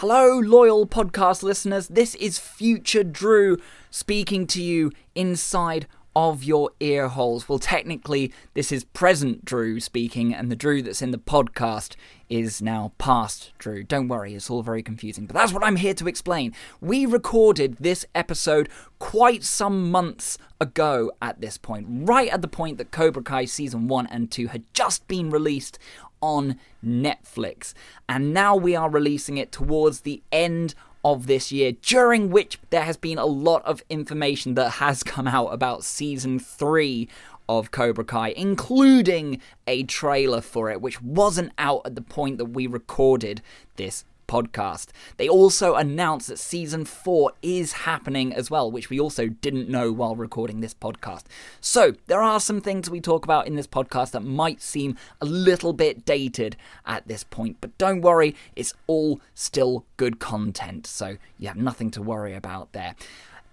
Hello, loyal podcast listeners. This is future Drew speaking to you inside of your ear holes. Well, technically, this is present Drew speaking, and the Drew that's in the podcast is now past Drew. Don't worry, it's all very confusing, but that's what I'm here to explain. We recorded this episode quite some months ago at this point, right at the point that Cobra Kai season 1 and 2 had just been released on Netflix. And now we are releasing it towards the end of this year, during which there has been a lot of information that has come out about season 3 of Cobra Kai, including a trailer for it, which wasn't out at the point that we recorded this podcast. They also announced that season 4 is happening as well, which we also didn't know while recording this podcast. So, there are some things we talk about in this podcast that might seem a little bit dated at this point, but don't worry, it's all still good content, so you have nothing to worry about there.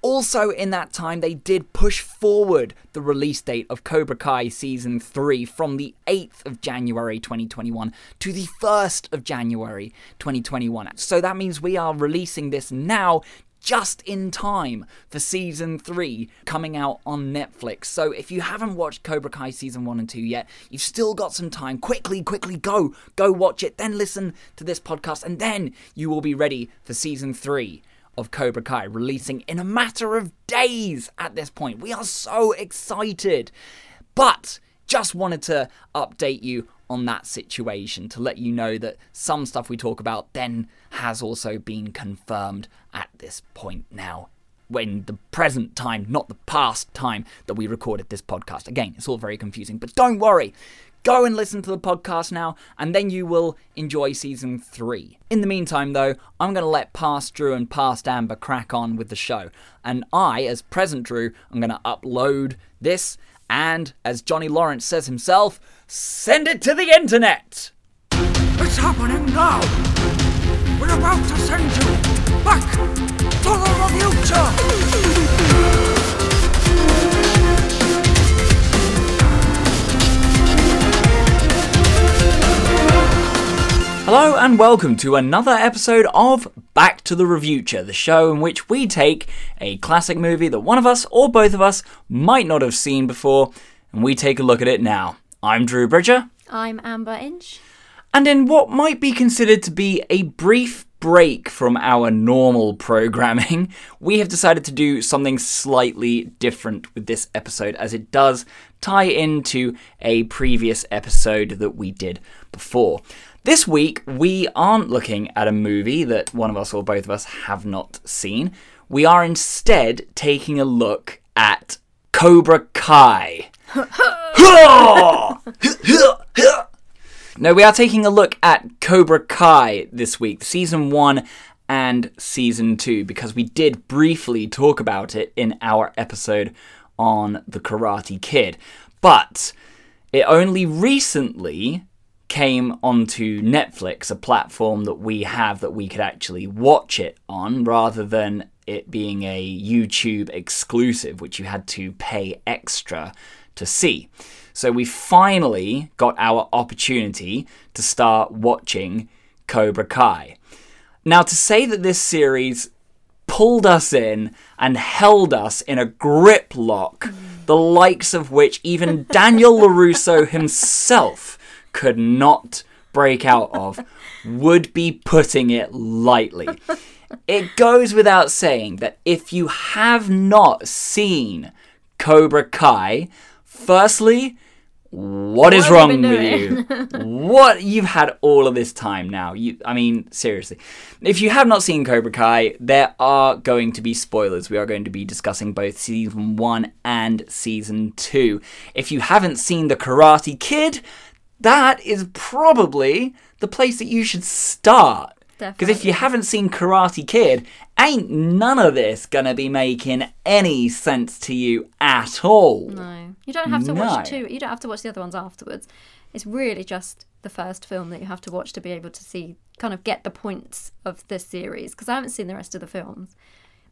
Also, in that time, they did push forward the release date of Cobra Kai Season 3 from the 8th of January 2021 to the 1st of January 2021. So that means we are releasing this now just in time for season 3 coming out on Netflix. So if you haven't watched Cobra Kai season 1 and 2 yet, you've still got some time. Quickly, quickly go, go watch it, then listen to this podcast and then you will be ready for season 3 of Cobra Kai releasing in a matter of days at this point. We are so excited. But just wanted to update you on that situation to let you know that some stuff we talk about then has also been confirmed at this point now when the present time, not the past time that we recorded this podcast. Again, it's all very confusing, but don't worry. Go and listen to the podcast now, and then you will enjoy season three. In the meantime, though, I'm going to let past Drew and past Amber crack on with the show. And I, as present Drew, I'm going to upload this, and as Johnny Lawrence says himself, send it to the internet! It's happening now! We're about to send you back to the future! Hello and welcome to another episode of Back to the Revuture, the show in which we take a classic movie that one of us or both of us might not have seen before, and we take a look at it now. I'm Drew Bridger. I'm Amber Inch. And in what might be considered to be a brief break from our normal programming, we have decided to do something slightly different with this episode as it does tie into a previous episode that we did before. This week, we aren't looking at a movie that one of us or both of us have not seen. We are instead taking a look at Cobra Kai. no, we are taking a look at Cobra Kai this week, season one and season two, because we did briefly talk about it in our episode on The Karate Kid. But it only recently came onto Netflix, a platform that we have that we could actually watch it on, rather than it being a YouTube exclusive, which you had to pay extra to see. So we finally got our opportunity to start watching Cobra Kai. Now, to say that this series pulled us in and held us in a grip lock, the likes of which even Daniel LaRusso himself could not break out of would be putting it lightly. It goes without saying that if you have not seen Cobra Kai, firstly, what is What have wrong with you? what you've had all of this time now. You I mean, seriously. If you have not seen Cobra Kai, there are going to be spoilers. We are going to be discussing both season 1 and season 2. If you haven't seen The Karate Kid, that is probably the place that you should start. Because if you haven't seen Karate Kid, ain't none of this gonna be making any sense to you at all. No, you don't have to watch No. two. You don't have to watch the other ones afterwards. It's really just the first film that you have to watch to be able to see, kind of get the points of this series. Because I haven't seen the rest of the films,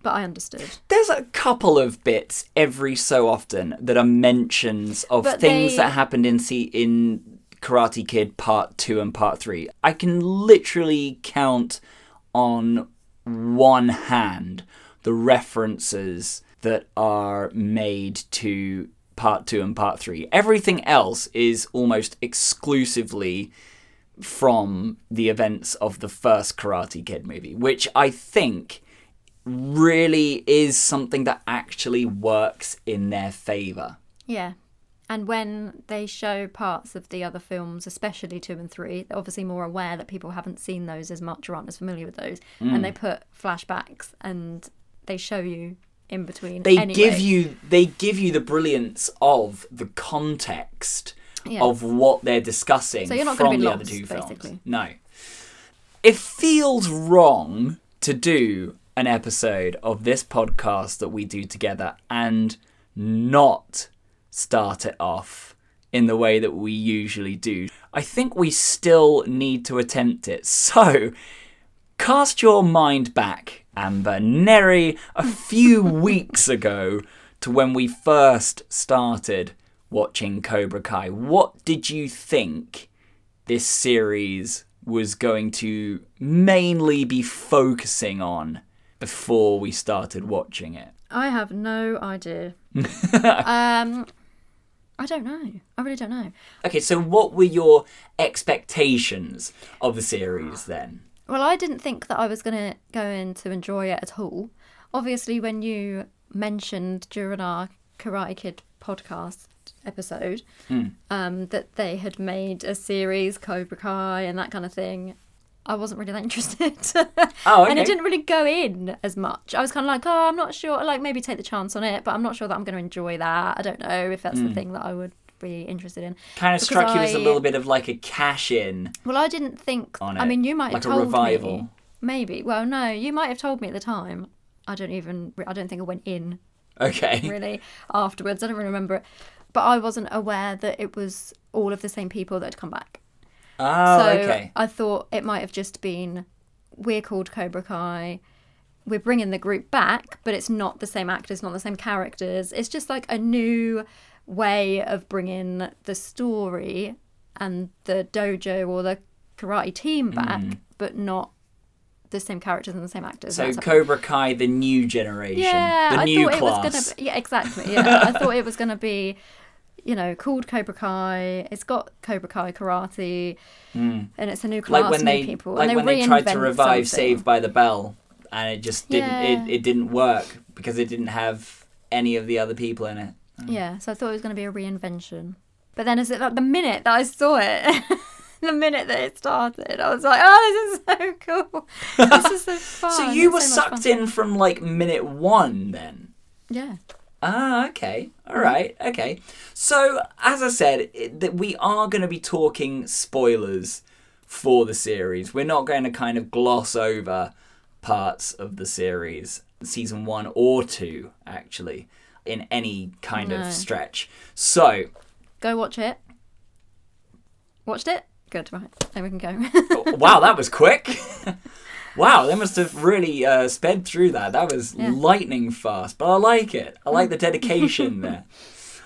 but I understood. There's a couple of bits every so often that are mentions of But things they- that happened in see in Karate Kid Part Two and Part Three. I can literally count on one hand the references that are made to part two and part three. Everything else is almost exclusively from the events of the first Karate Kid movie, which I think really is something that actually works in their favor. Yeah. And when they show parts of the other films, especially two and three, they're obviously more aware that people haven't seen those as much or aren't as familiar with those. And mm. they put flashbacks and they show you in between. They anyway. give you they give you the brilliance of the context Yeah. of what they're discussing So you're not from be the lost, other two basically. films. No. It feels wrong to do an episode of this podcast that we do together and not start it off in the way that we usually do. I think we still need to attempt it. So, cast your mind back, Amber, Neri, a few weeks ago to when we first started watching Cobra Kai. What did you think this series was going to mainly be focusing on before we started watching it? I have no idea. um, I don't know. I really don't know. Okay, so what were your expectations of the series then? Well, I didn't think that I was going to go in to enjoy it at all. Obviously, when you mentioned during our Karate Kid podcast episode um, that they had made a series, Cobra Kai, and that kind of thing, I wasn't really that interested. Oh, And okay. it didn't really go in as much. I was kind of like, oh, I'm not sure. Like, maybe take the chance on it, but I'm not sure that I'm going to enjoy that. I don't know if that's the hmm. thing that I would be interested in. Kind of struck you as a little bit of like a cash in. Well, I didn't think. on it. I mean, you might like have a told revival. me. Maybe. Well, no, you might have told me at the time. I don't even. I don't think I went in Okay. really afterwards. I don't really remember it, but I wasn't aware that it was all of the same people that had come back. Oh, so okay. I thought it might have just been we're called Cobra Kai. We're bringing the group back, but it's not the same actors, not the same characters. It's just like a new way of bringing the story and the dojo or the karate team mm. back, but not the same characters and the same actors. So Cobra Kai, the new generation, yeah, the I new thought class. it was gonna. Be, yeah, exactly. Yeah, I thought it was gonna be, you know, called Cobra Kai. It's got Cobra Kai karate, and it's a new class, Hmm. like when they, people, like and when they tried to revive. Saved by the Bell, and it just didn't. Yeah. It, it didn't work because it didn't have any of the other people in it. Yeah, so I thought it was gonna be a reinvention, but then as it like the minute that I saw it. The minute that it started, I was like, "Oh, this is so cool! This is so fun." So you It's were so sucked fun." in from like minute one, then. Yeah, Ah, okay. All right. Okay. So, as I said, that we are going to be talking spoilers for the series. We're not going to kind of gloss over parts of the series, season one or two, actually, in any kind No. of stretch. So, go watch it. Watched it? Good. Right, then we can go. wow, that was quick. wow, they must have really uh, sped through that. That was Yeah. lightning fast, but I like it. I like the dedication there.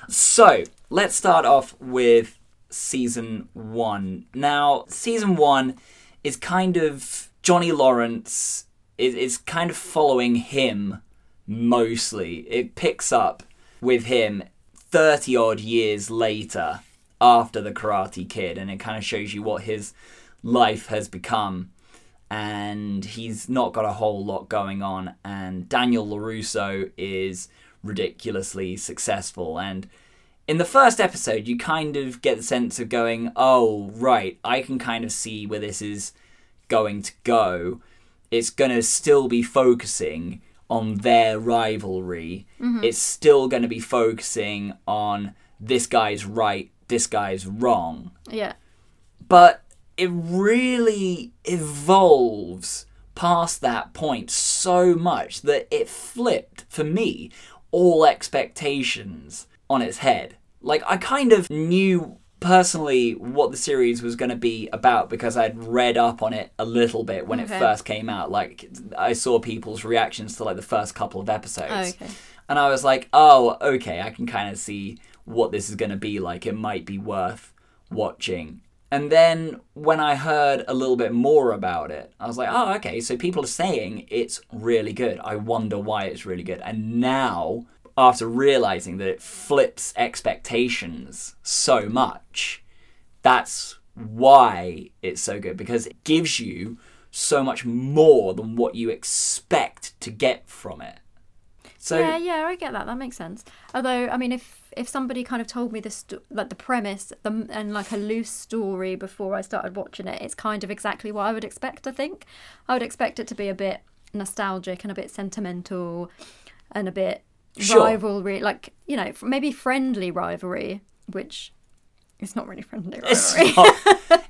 So, let's start off with season one. Now, season one is kind of Johnny Lawrence. It, it's kind of following him mostly. It picks up with him 30 odd years later after the Karate Kid, and it kind of shows you what his life has become. And he's not got a whole lot going on, and Daniel LaRusso is ridiculously successful. And in the first episode, you kind of get the sense of going, oh, right, I can kind of see where this is going to go. It's going to still be focusing on their rivalry. Mm-hmm. It's still going to be focusing on this guy's right, this guy's wrong. yeah, But it really evolves past that point so much that it flipped, for me, all expectations on its head. Like, I kind of knew personally what the series was going to be about because I'd read up on it a little bit when it first came out. Like, I saw people's reactions to like the first couple of episodes. Oh, okay. And I was like, oh, okay, I can kind of see what this is going to be like. It might be worth watching And then when I heard a little bit more about it, I was like, oh, okay, so people are saying it's really good. I wonder why it's really good. And now, after realizing that it flips expectations so much, that's why it's so good because it gives you so much more than what you expect to get from it. So yeah, yeah, I get that. That makes sense. Although, I mean, if if somebody kind of told me the sto- like the premise the, and like a loose story before I started watching it, it's kind of exactly what I would expect. I think I would expect it to be a bit nostalgic and a bit sentimental and a bit Sure. rivalry, like you know, maybe friendly rivalry, which is not really friendly rivalry. it's not,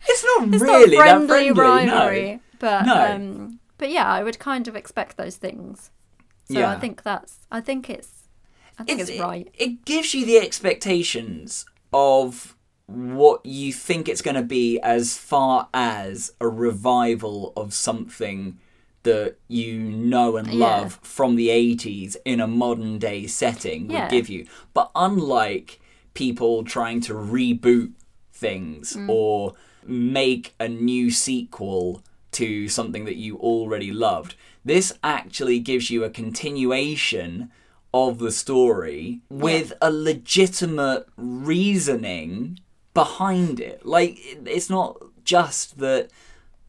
it's not It's really not friendly, friendly. rivalry, No. but No. um, but yeah, I would kind of expect those things. So Yeah. I think that's I think it's I think it's, it, right. It gives you the expectations of what you think it's going to be as far as a revival of something that you know and Yeah. love from the 80s in a modern day setting would Yeah. give you. But unlike people trying to reboot things Mm. or make a new sequel to something that you already loved, this actually gives you a continuation of the story with a legitimate reasoning behind it. Like, it's not just that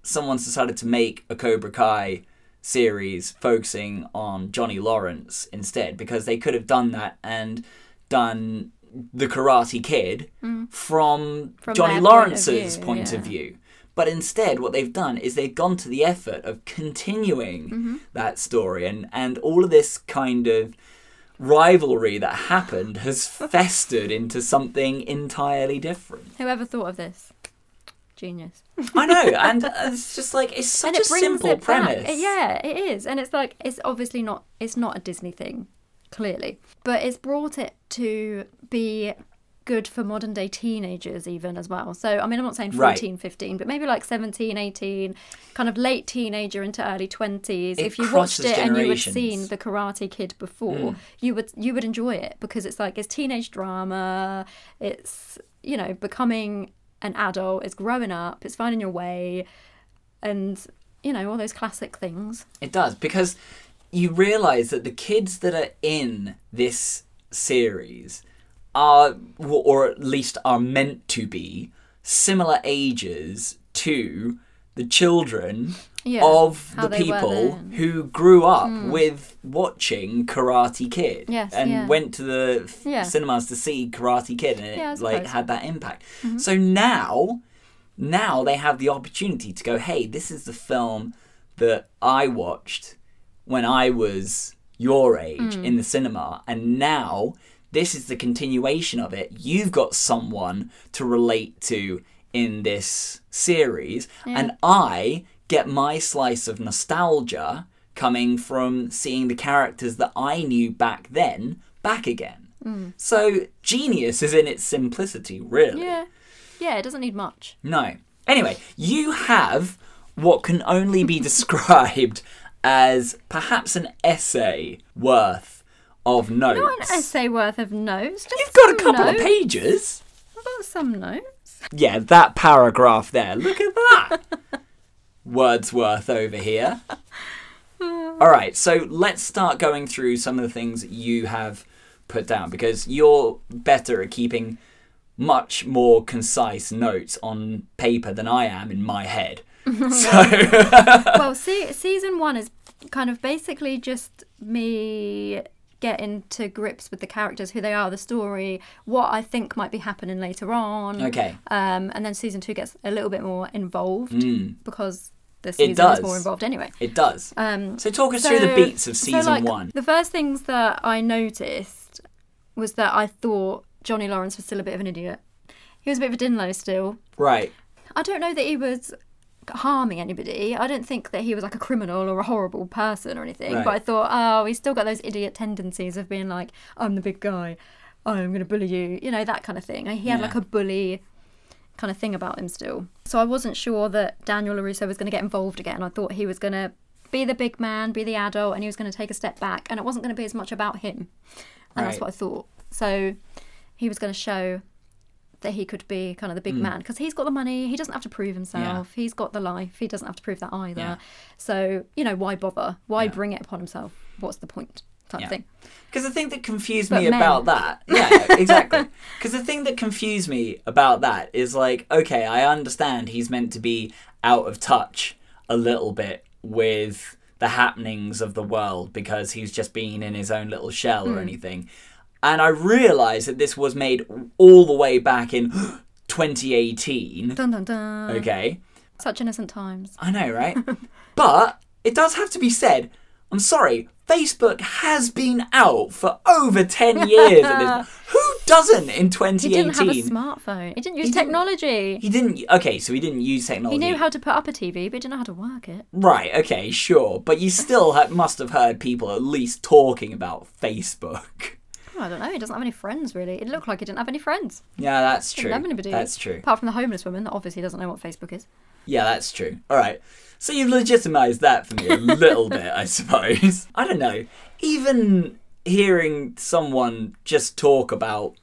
someone's decided to make a Cobra Kai series focusing on Johnny Lawrence instead, because they could have done that and done the Karate Kid from, Mm. From Johnny their point of Lawrence's view, point of view. But instead, what they've done is they've gone to the effort of continuing Mm-hmm. that story, and, and all of this kind of rivalry that happened has festered into something entirely different. Whoever thought of this? Genius. I know, and it's just like it's such a simple back. premise. Yeah, it is, and it's like it's obviously not. It's not a Disney thing, clearly, but it's brought it to be good for modern day teenagers even as well. So I mean, I'm not saying Right. 14, 15, but maybe like 17, 18, kind of late teenager into early 20s. It if you watched it and you had seen The Karate Kid before, Mm. you would you would enjoy it because it's like it's teenage drama. It's you know becoming an adult. It's growing up. It's finding your way and you know all those classic things. It does because you realize that the kids that are in this series are, or at least are meant to be, similar ages to the children Yeah, of the people who grew up with watching Karate Kid Yes, and yeah. went to the f- Yeah. cinemas to see Karate Kid and it like. Mm-hmm. had that impact. So now now they have the opportunity to go, hey, this is the film that I watched when I was your age Mm. in the cinema, and now this is the continuation of it. You've got someone to relate to in this series, and I get my slice of nostalgia coming from seeing the characters that I knew back then back again. Mm. So genius is in its simplicity, really. Yeah, yeah. It doesn't need much. No. Anyway, you have what can only be described as perhaps an essay worth of notes. Not an essay worth of notes. You've got a couple notes. of pages. I've got some notes. Yeah, that paragraph there. Look at that. Wordsworth over here. All right, so let's start going through some of the things you have put down because you're better at keeping much more concise notes on paper than I am in my head. so, well, see, season one is kind of basically just me getting into grips with the characters, who they are, the story, what I think might be happening later on. okay. Um, and then season two gets a little bit more involved Mm, because the season does. is more involved anyway. it does. Um, So talk us through the beats of so, season like, one. The first things that I noticed was that I thought Johnny Lawrence was still a bit of an idiot. He was a bit of a dinlow still. Right. I don't know that he was harming anybody. I don't think that he was like a criminal or a horrible person or anything. Right. But I thought, oh, he's still got those idiot tendencies of being like, I'm the big guy. I'm going to bully you. You know, that kind of thing. He had Yeah. like a bully kind of thing about him still. So I wasn't sure that Daniel LaRusso was going to get involved again. I thought he was going to be the big man, be the adult, and he was going to take a step back. And it wasn't going to be as much about him. And that's what I thought. So he was going to show that he could be kind of the big Hmm. man because he's got the money. He doesn't have to prove himself. He's got the life. He doesn't have to prove that either. Yeah. So you know, why bother? Why Yeah. bring it upon himself? What's the point? Type Yeah. thing. Because the thing that confused But me men. about that, yeah, exactly. Because the thing that confused me about that is like, okay, I understand he's meant to be out of touch a little bit with the happenings of the world because he's just been in his own little shell Hmm. or anything. And I realised that this was made all the way back in 2018. Dun dun dun. Okay. Such innocent times. I know, right? but it does have to be said. I'm sorry, Facebook has been out for over 10 years at this. Who doesn't in 2018? He 2018? didn't have a smartphone. He didn't use He didn't- technology. He didn't. Okay, so he didn't use technology. He knew how to put up a TV, but he didn't know how to work it. Right. Okay. Sure. But you still ha- must have heard people at least talking about Facebook. Oh, I don't know. He doesn't have any friends, really. It looked like he didn't have any friends. Yeah, that's true. Didn't have anybody. That's true. Apart from the homeless woman that obviously doesn't know what Facebook is. Yeah, that's true. All right. So you've legitimized that for me a little bit, I suppose. I don't know. Even hearing someone just talk about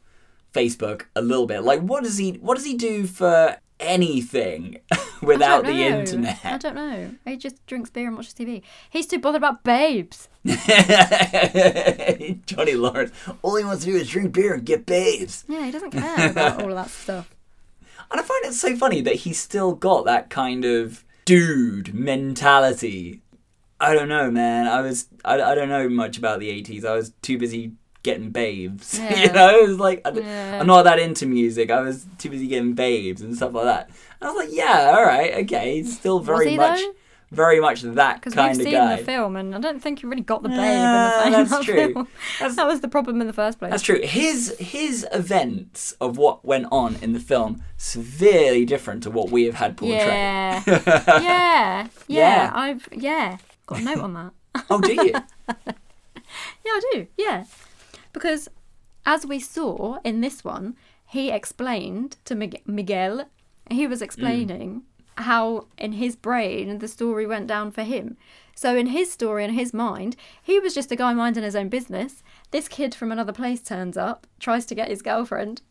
Facebook a little bit, like what does he what does he do for anything without the internet. I don't know. He just drinks beer and watches TV. He's too bothered about babes. Johnny Lawrence, all he wants to do is drink beer and get babes. Yeah, he doesn't care about all of that stuff. And I find it so funny that he's still got that kind of dude mentality. I don't know, man. I was I, I don't know much about the 80s. I was too busy getting babes. you know, it was like I, Yeah. am not that into music. I was too busy getting babes and stuff like that. And I was like, yeah, all right, okay. He's still very much though? very much that kind of guy. Because we've seen the film, and I don't think you really got the babe Yeah, in the that's that true. film. That's- that was the problem in the first place. That's true. His his events of what went on in the film severely different to what we have had portrayed. Yeah. yeah. Yeah. Yeah. I've yeah. Got a note on that. Oh, do you? Yeah, I do. Yeah. Because as we saw in this one, he explained to Miguel, he was mm. explaining how in his brain the story went down for him. So in his story, in his mind, he was just a guy minding his own business. This kid from another place turns up, tries to get his girlfriend,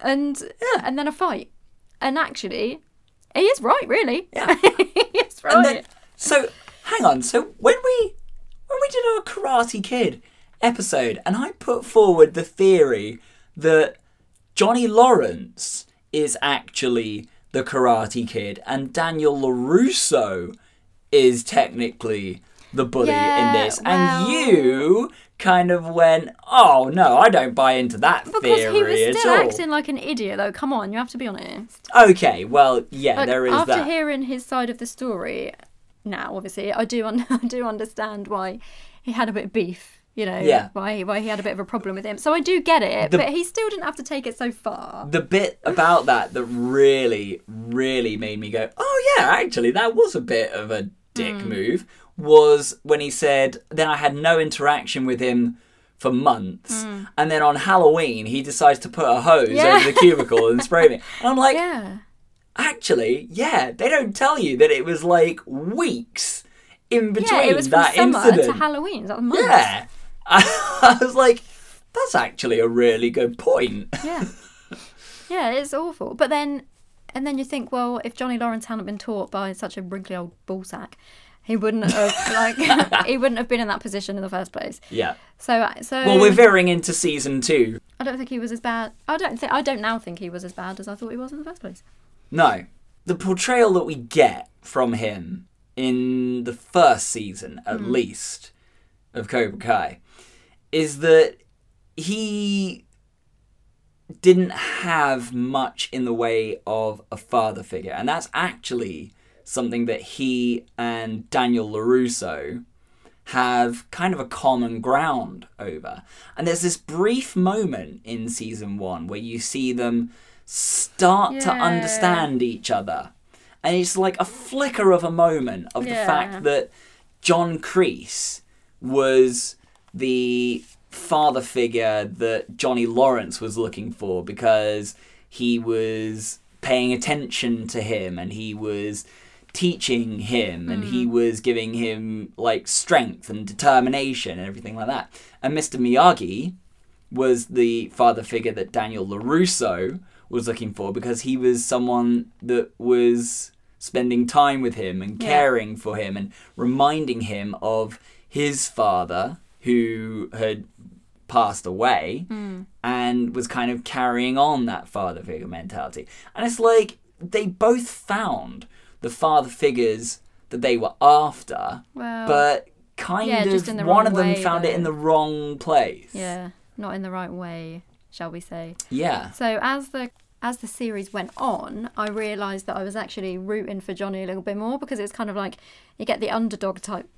and and then a fight. And actually, he is right, really. Yeah. he is right. And then, so hang on. So when we when we did our Karate Kid episode, and I put forward the theory that Johnny Lawrence is actually the Karate Kid, and Daniel Larusso is technically the bully Yeah, in this, well- and you kind of went, "Oh no, I don't buy into that because theory he was still acting like an idiot, though. Come on, you have to be honest. Okay, well, yeah, Like, there is after that. After hearing his side of the story, now obviously I do un- I do understand why he had a bit of beef. You know, Yeah. why why he had a bit of a problem with him. So I do get it, The- but he still didn't have to take it so far. the bit about that that really, really made me go, oh yeah, actually, that was a bit of a dick Hmm. move. Was when he said, then I had no interaction with him for months, and then on Halloween he decides to put a hose. Yeah. over the cubicle and spray me. And I'm like, Yeah, actually, yeah, they don't tell you that it was like weeks in between yeah, it was from that summer incident. to Halloween. That was months. yeah, I was like, that's actually a really good point. Yeah. Yeah, it's awful. But then, and then you think, well, if Johnny Lawrence hadn't been taught by such a wrinkly old ballsack, he wouldn't have like he wouldn't have been in that position in the first place. Yeah. So, so Well, we're veering into season two. I don't think he was as bad. I don't think I don't now think he was as bad as I thought he was in the first place. No. The portrayal that we get from him in the first season, at hmm. least, of Cobra Kai, is that he didn't have much in the way of a father figure. And that's actually something that he and Daniel LaRusso have kind of a common ground over. And there's this brief moment in season one where you see them start to understand each other. And it's like a flicker of a moment of the fact that John Kreese was the father figure that Johnny Lawrence was looking for because he was paying attention to him and he was teaching him and he hmm. was giving him like strength and determination and everything like that. And Mr. Miyagi was the father figure that Daniel LaRusso was looking for because he was someone that was spending time with him and Yeah. caring for him and reminding him of his father who had passed away Hmm. and was kind of carrying on that father figure mentality. And it's like they both found the father figures that they were after, Well, but kind yeah, of just in the one of them way, found it in the wrong place. yeah, not in the right way, shall we say? Yeah. So as the as the series went on, I realised that I was actually rooting for Johnny a little bit more because it's kind of like you get the underdog type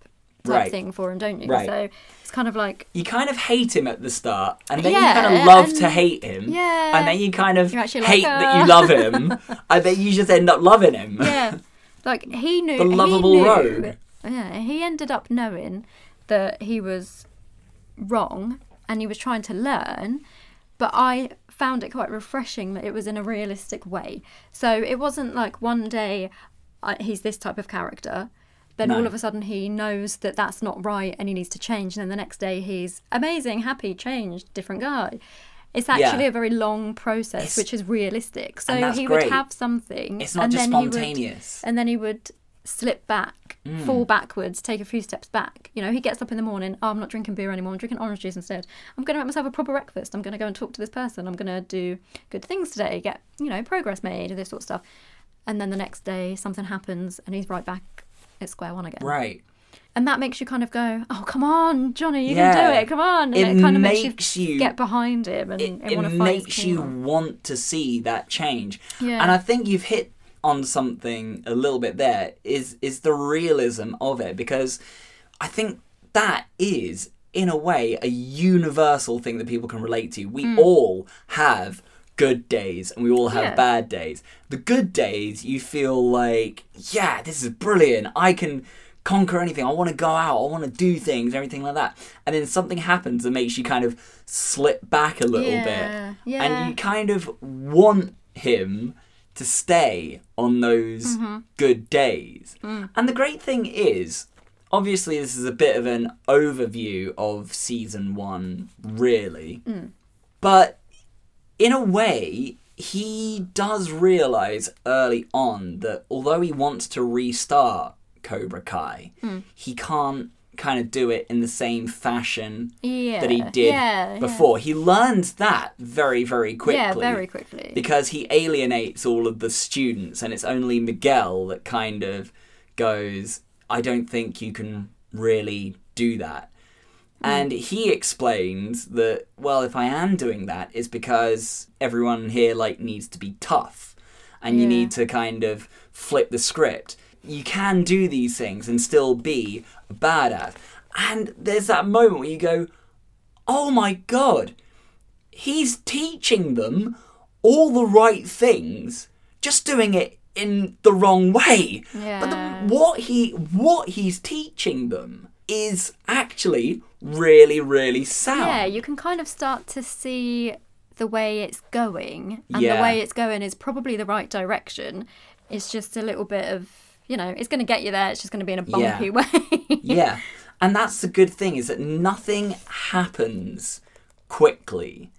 type Right. thing for him, don't you? Right. So it's kind of like You kind of hate him at the start, and then Yeah, you kind of love to hate him. Yeah. And then you kind of hate like, that you love him, and then you just end up loving him. yeah, like he knew The he lovable knew- rogue. Yeah, he ended up knowing that he was wrong and he was trying to learn, but I found it quite refreshing that it was in a realistic way. So it wasn't like one day uh, he's this type of character. Then No. all of a sudden he knows that that's not right and he needs to change. And then the next day he's amazing, happy, changed, different guy. It's actually Yeah. a very long process, It's- which is realistic. So he great. would have something. It's not and just then he would- and then he would slip back, Mm. fall backwards, take a few steps back. You know, he gets up in the morning, oh, I'm not drinking beer anymore, I'm drinking orange juice instead. I'm going to make myself a proper breakfast. I'm going to go and talk to this person. I'm going to do good things today, get, you know, progress made, this sort of stuff. And then the next day, something happens and he's right back at square one again. Right. And that makes you kind of go, oh, come on, Johnny, you Yeah. can do it, come on. And It it, kind of makes makes you- get behind him and, It, and it want to fight his makes you want to see that change. Yeah. And I think you've hit on something a little bit there is is the realism of it because I think that is in a way a universal thing that people can relate to. We Hmm. all have good days and we all have Yeah. bad days. The good days you feel like, yeah, this is brilliant. I can conquer anything. I want to go out. I want to do things, everything like that. And then something happens that makes you kind of slip back a little Yeah, bit. yeah. And you kind of want him to stay on those Mm-hmm. good days. Mm. And the great thing is, obviously, this is a bit of an overview of season one, really. Mm. But in a way, he does realize early on that although he wants to restart Cobra Kai, Hmm. he can't kind of do it in the same fashion yeah. that he did yeah, yeah. before. He learns that very, very quickly. Yeah, very quickly. Because he alienates all of the students, and it's only Miguel that kind of goes, I don't think you can really do that. Hmm. And he explains that, well, if I am doing that, it's because everyone here like needs to be tough, and you need to kind of flip the script. You can do these things and still be a badass. And there's that moment where you go, oh my god, he's teaching them all the right things, just doing it in the wrong way. But Yeah. the, what he what he's teaching them is actually really really sound. Yeah, you can kind of start to see the way it's going, and Yeah. the way it's going is probably the right direction. It's just a little bit of, you know, it's going to get you there. It's just going to be in a Yeah. bumpy way. yeah. And that's the good thing is that nothing happens quickly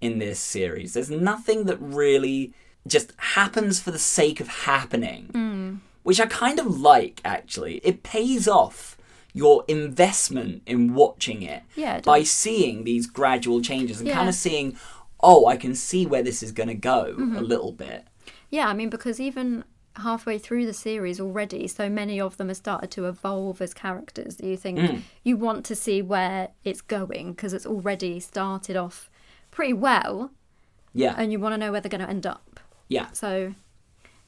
in this series. There's nothing that really just happens for the sake of happening, mm. which I kind of like actually. It pays off your investment in watching it Yeah, it by seeing these gradual changes and kind of seeing, oh, I can see where this is going to go Mm-hmm. a little bit. yeah, I mean, because even halfway through the series already, so many of them have started to evolve as characters. that You think Mm. you want to see where it's going because it's already started off pretty well, Yeah. and you want to know where they're going to end up. Yeah. So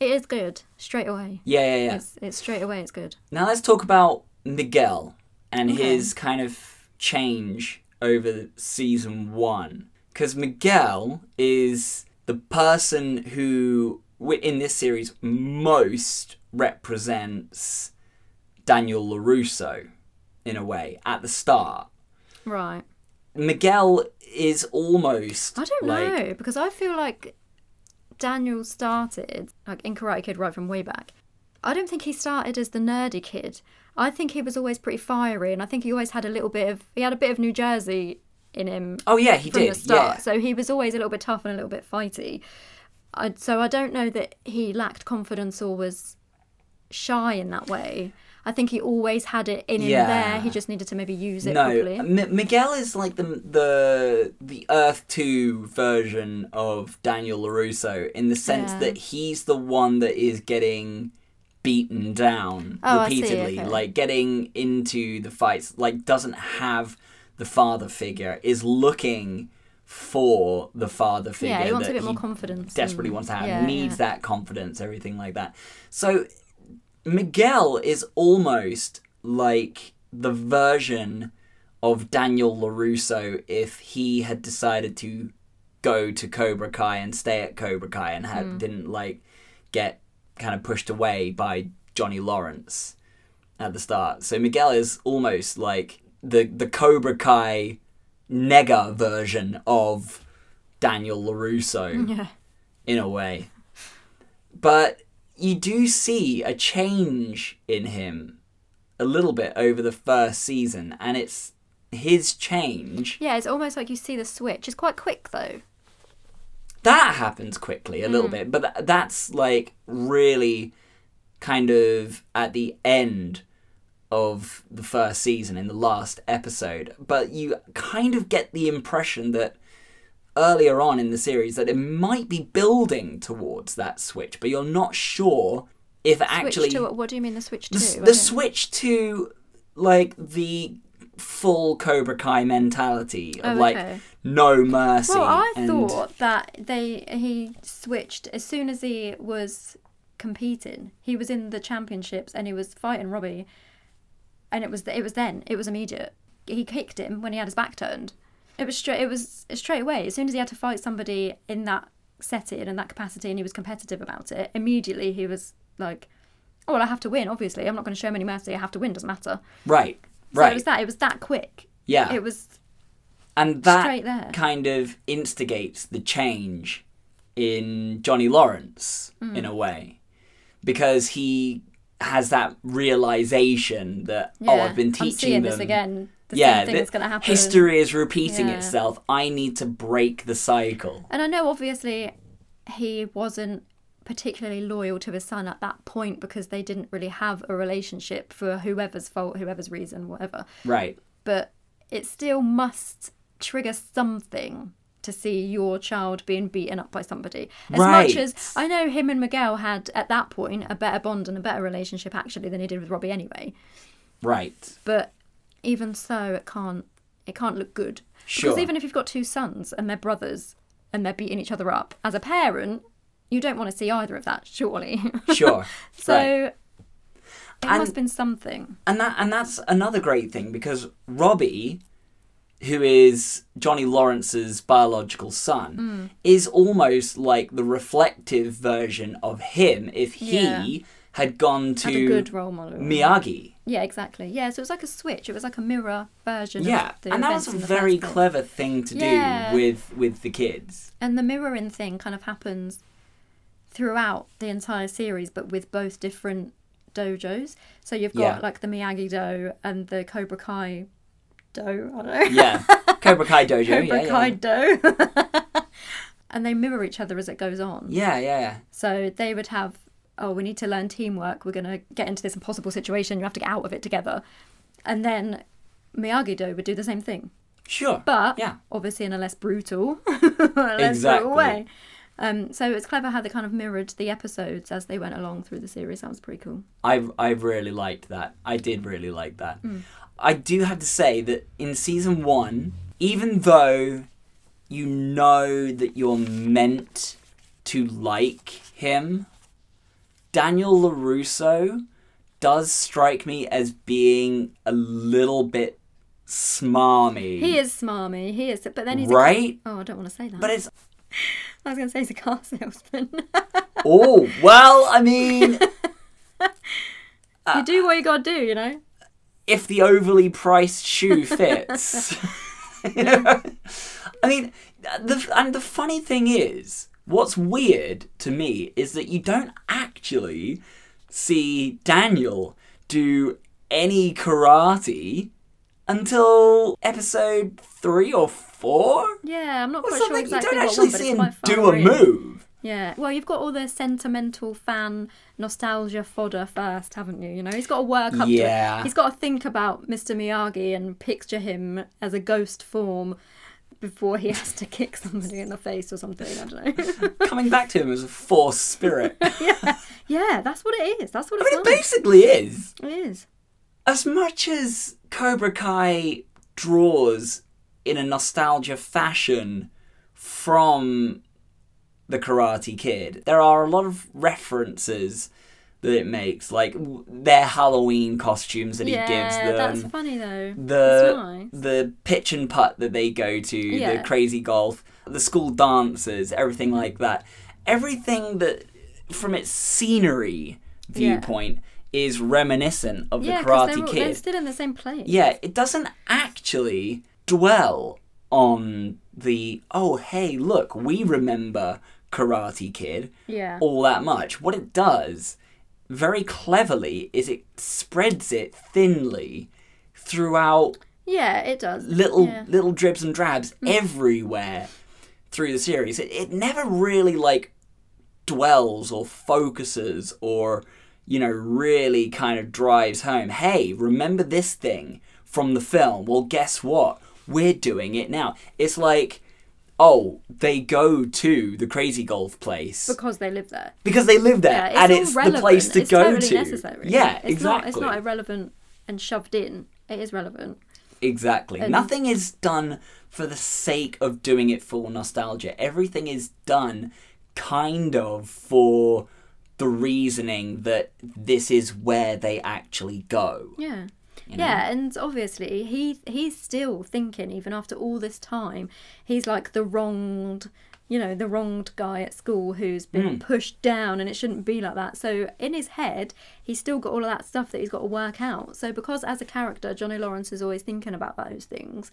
it is good straight away. Yeah, yeah, yeah. It's, it's straight away. It's good. Now let's talk about Miguel and Okay. his kind of change over season one. Because Miguel is the person who, in this series, most represents Daniel LaRusso in a way at the start. Right. Miguel is almost I don't like, know because I feel like Daniel started like in Karate Kid right from way back. I don't think he started as the nerdy kid. I think he was always pretty fiery, and I think he always had a little bit of he had a bit of New Jersey in him Oh yeah, he from did. the start. Yeah. So he was always a little bit tough and a little bit fighty. I, so I don't know that he lacked confidence or was shy in that way. I think he always had it in him Yeah. there. He just needed to maybe use it no, properly. M- Miguel is like the the the Earth Two version of Daniel Larusso in the sense Yeah. that he's the one that is getting beaten down Oh, repeatedly, okay. like getting into the fights, like doesn't have the father figure, is looking for the father figure. yeah, he wants a that bit more confidence. desperately and- wants to have, yeah, needs yeah. that confidence, everything like that. So Miguel is almost like the version of Daniel LaRusso if he had decided to go to Cobra Kai and stay at Cobra Kai and had, Hmm. didn't like get kind of pushed away by Johnny Lawrence at the start. So Miguel is almost like the the Cobra Kai nega version of Daniel LaRusso Yeah. in a way. But you do see a change in him a little bit over the first season, and it's his change Yeah, it's almost like you see the switch. It's quite quick though. That happens quickly a little mm. bit, but th- that's like really kind of at the end of the first season in the last episode. But you kind of get the impression that earlier on in the series that it might be building towards that switch, but you're not sure if it actually to what do you mean the switch to? the, the switch to like the full Cobra Kai mentality of Oh, like okay. no mercy. Well, I and- thought that they he switched as soon as he was competing. He was in the championships and he was fighting Robbie, and it was it was then it was immediate. He kicked him when he had his back turned. It was straight. It was straight away. As soon as he had to fight somebody in that setting and that capacity, and he was competitive about it, immediately he was like, "Oh, well, I have to win. Obviously, I'm not going to show him any mercy. I have to win. Doesn't matter." right, So right, it was that. It was that quick. yeah, It was and that kind of instigates the change in Johnny Lawrence Hmm. in a way because he has that realization that yeah. oh, I've been I'm teaching them. this again. The yeah, same thing the- is going to happen. history is repeating Yeah. itself. I need to break the cycle. And I know obviously he wasn't particularly loyal to his son at that point because they didn't really have a relationship for whoever's fault, whoever's reason, whatever. Right. But it still must trigger something to see your child being beaten up by somebody. As Right. much as I know him and Miguel had at that point a better bond and a better relationship actually than he did with Robbie anyway. Right. But even so it can't it can't look good. Sure. Because even if you've got two sons and they're brothers and they're beating each other up, as a parent, you don't want to see either of that, surely. Sure. so Right. it And- must have been something. and that and that's another great thing because Robbie, who is Johnny Lawrence's biological son, Hmm. is almost like the reflective version of him if he Yeah. had gone Had a to good role model. Miyagi. Yeah, exactly. Yeah, so it was like a switch. It was like a mirror version Yeah, of the and that was a very clever thing to Yeah. do with with the kids. And the mirroring thing kind of happens throughout the entire series, but with both different dojos. So you've got Yeah. like the Miyagi Do and the Cobra Kai Do. I don't know. Yeah, Cobra Kai Dojo. Cobra yeah, Kai yeah. Do. and they mirror each other as it goes on. yeah, yeah, yeah. So they would have, oh, we need to learn teamwork. We're going to get into this impossible situation. You have to get out of it together. And then Miyagi Do would do the same thing, Sure. but yeah, obviously in a less brutal, less Exactly. brutal way. Um, so it's clever how they kind of mirrored the episodes as they went along through the series. That was pretty cool. I I really liked that. I did really like that. Mm. I do have to say that in season one, even though you know that you're meant to like him, Daniel Larusso does strike me as being a little bit smarmy. He is smarmy. He is, but then he's right, A, oh, I don't want to say that. but it's I was going to say he's a car salesman. oh well. I mean, you do what you got to do, you know. if the overly priced shoe fits. You know? I mean, the and the funny thing is, what's weird to me is that you don't actually see Daniel do any karate until episode three or four. Yeah, I'm not Or quite something. sure exactly you don't what actually one, see him do a in. move. Yeah. Well, you've got all the sentimental fan nostalgia fodder first, haven't you? You know, he's got to work up to Yeah. it. He's got to think about Mr. Miyagi and picture him as a ghost form before he has to kick somebody in the face or something. I don't know. Coming back to him as a force spirit. I yeah, that's what it is. That's what mean, it's it like. basically is. It is. As much as Cobra Kai draws in a nostalgia fashion from the Karate Kid, there are a lot of references that it makes, like their Halloween costumes that he gives Yeah, them. that's funny though. the nice. the pitch and putt that they go to, the crazy golf, the school dances, everything like that. Everything that from its scenery viewpoint is reminiscent of Yeah, the Karate they're, all- they're Kid. still in the same place. Yeah, it doesn't actually dwell on the oh hey look we remember Karate Kid Yeah. all that much. What it does very cleverly is it spreads it thinly throughout Yeah, it does. little Yeah. Mm. little dribs and drabs everywhere through the series. It, it never really like dwells or focuses or you know really kind of drives home. Hey, remember this thing from the film? Well, guess what? We're doing it now. It's like oh, they go to the crazy golf place because they live there. because they live there Yeah, it's and it's relevant. the place to it's go totally to. Necessary. Yeah, it's exactly. Not, it's not irrelevant and shoved in. It is relevant. Exactly. Nothing is done for the sake of doing it for nostalgia. Everything is done kind of for the reasoning that this is where they actually go. Yeah. Yeah, and obviously he he's still thinking even after all this time. He's like the wronged, you know, the wronged guy at school who's been Hmm. pushed down and it shouldn't be like that. So in his head, he's still got all of that stuff that he's got to work out. So because as a character Johnny Lawrence is always thinking about those things,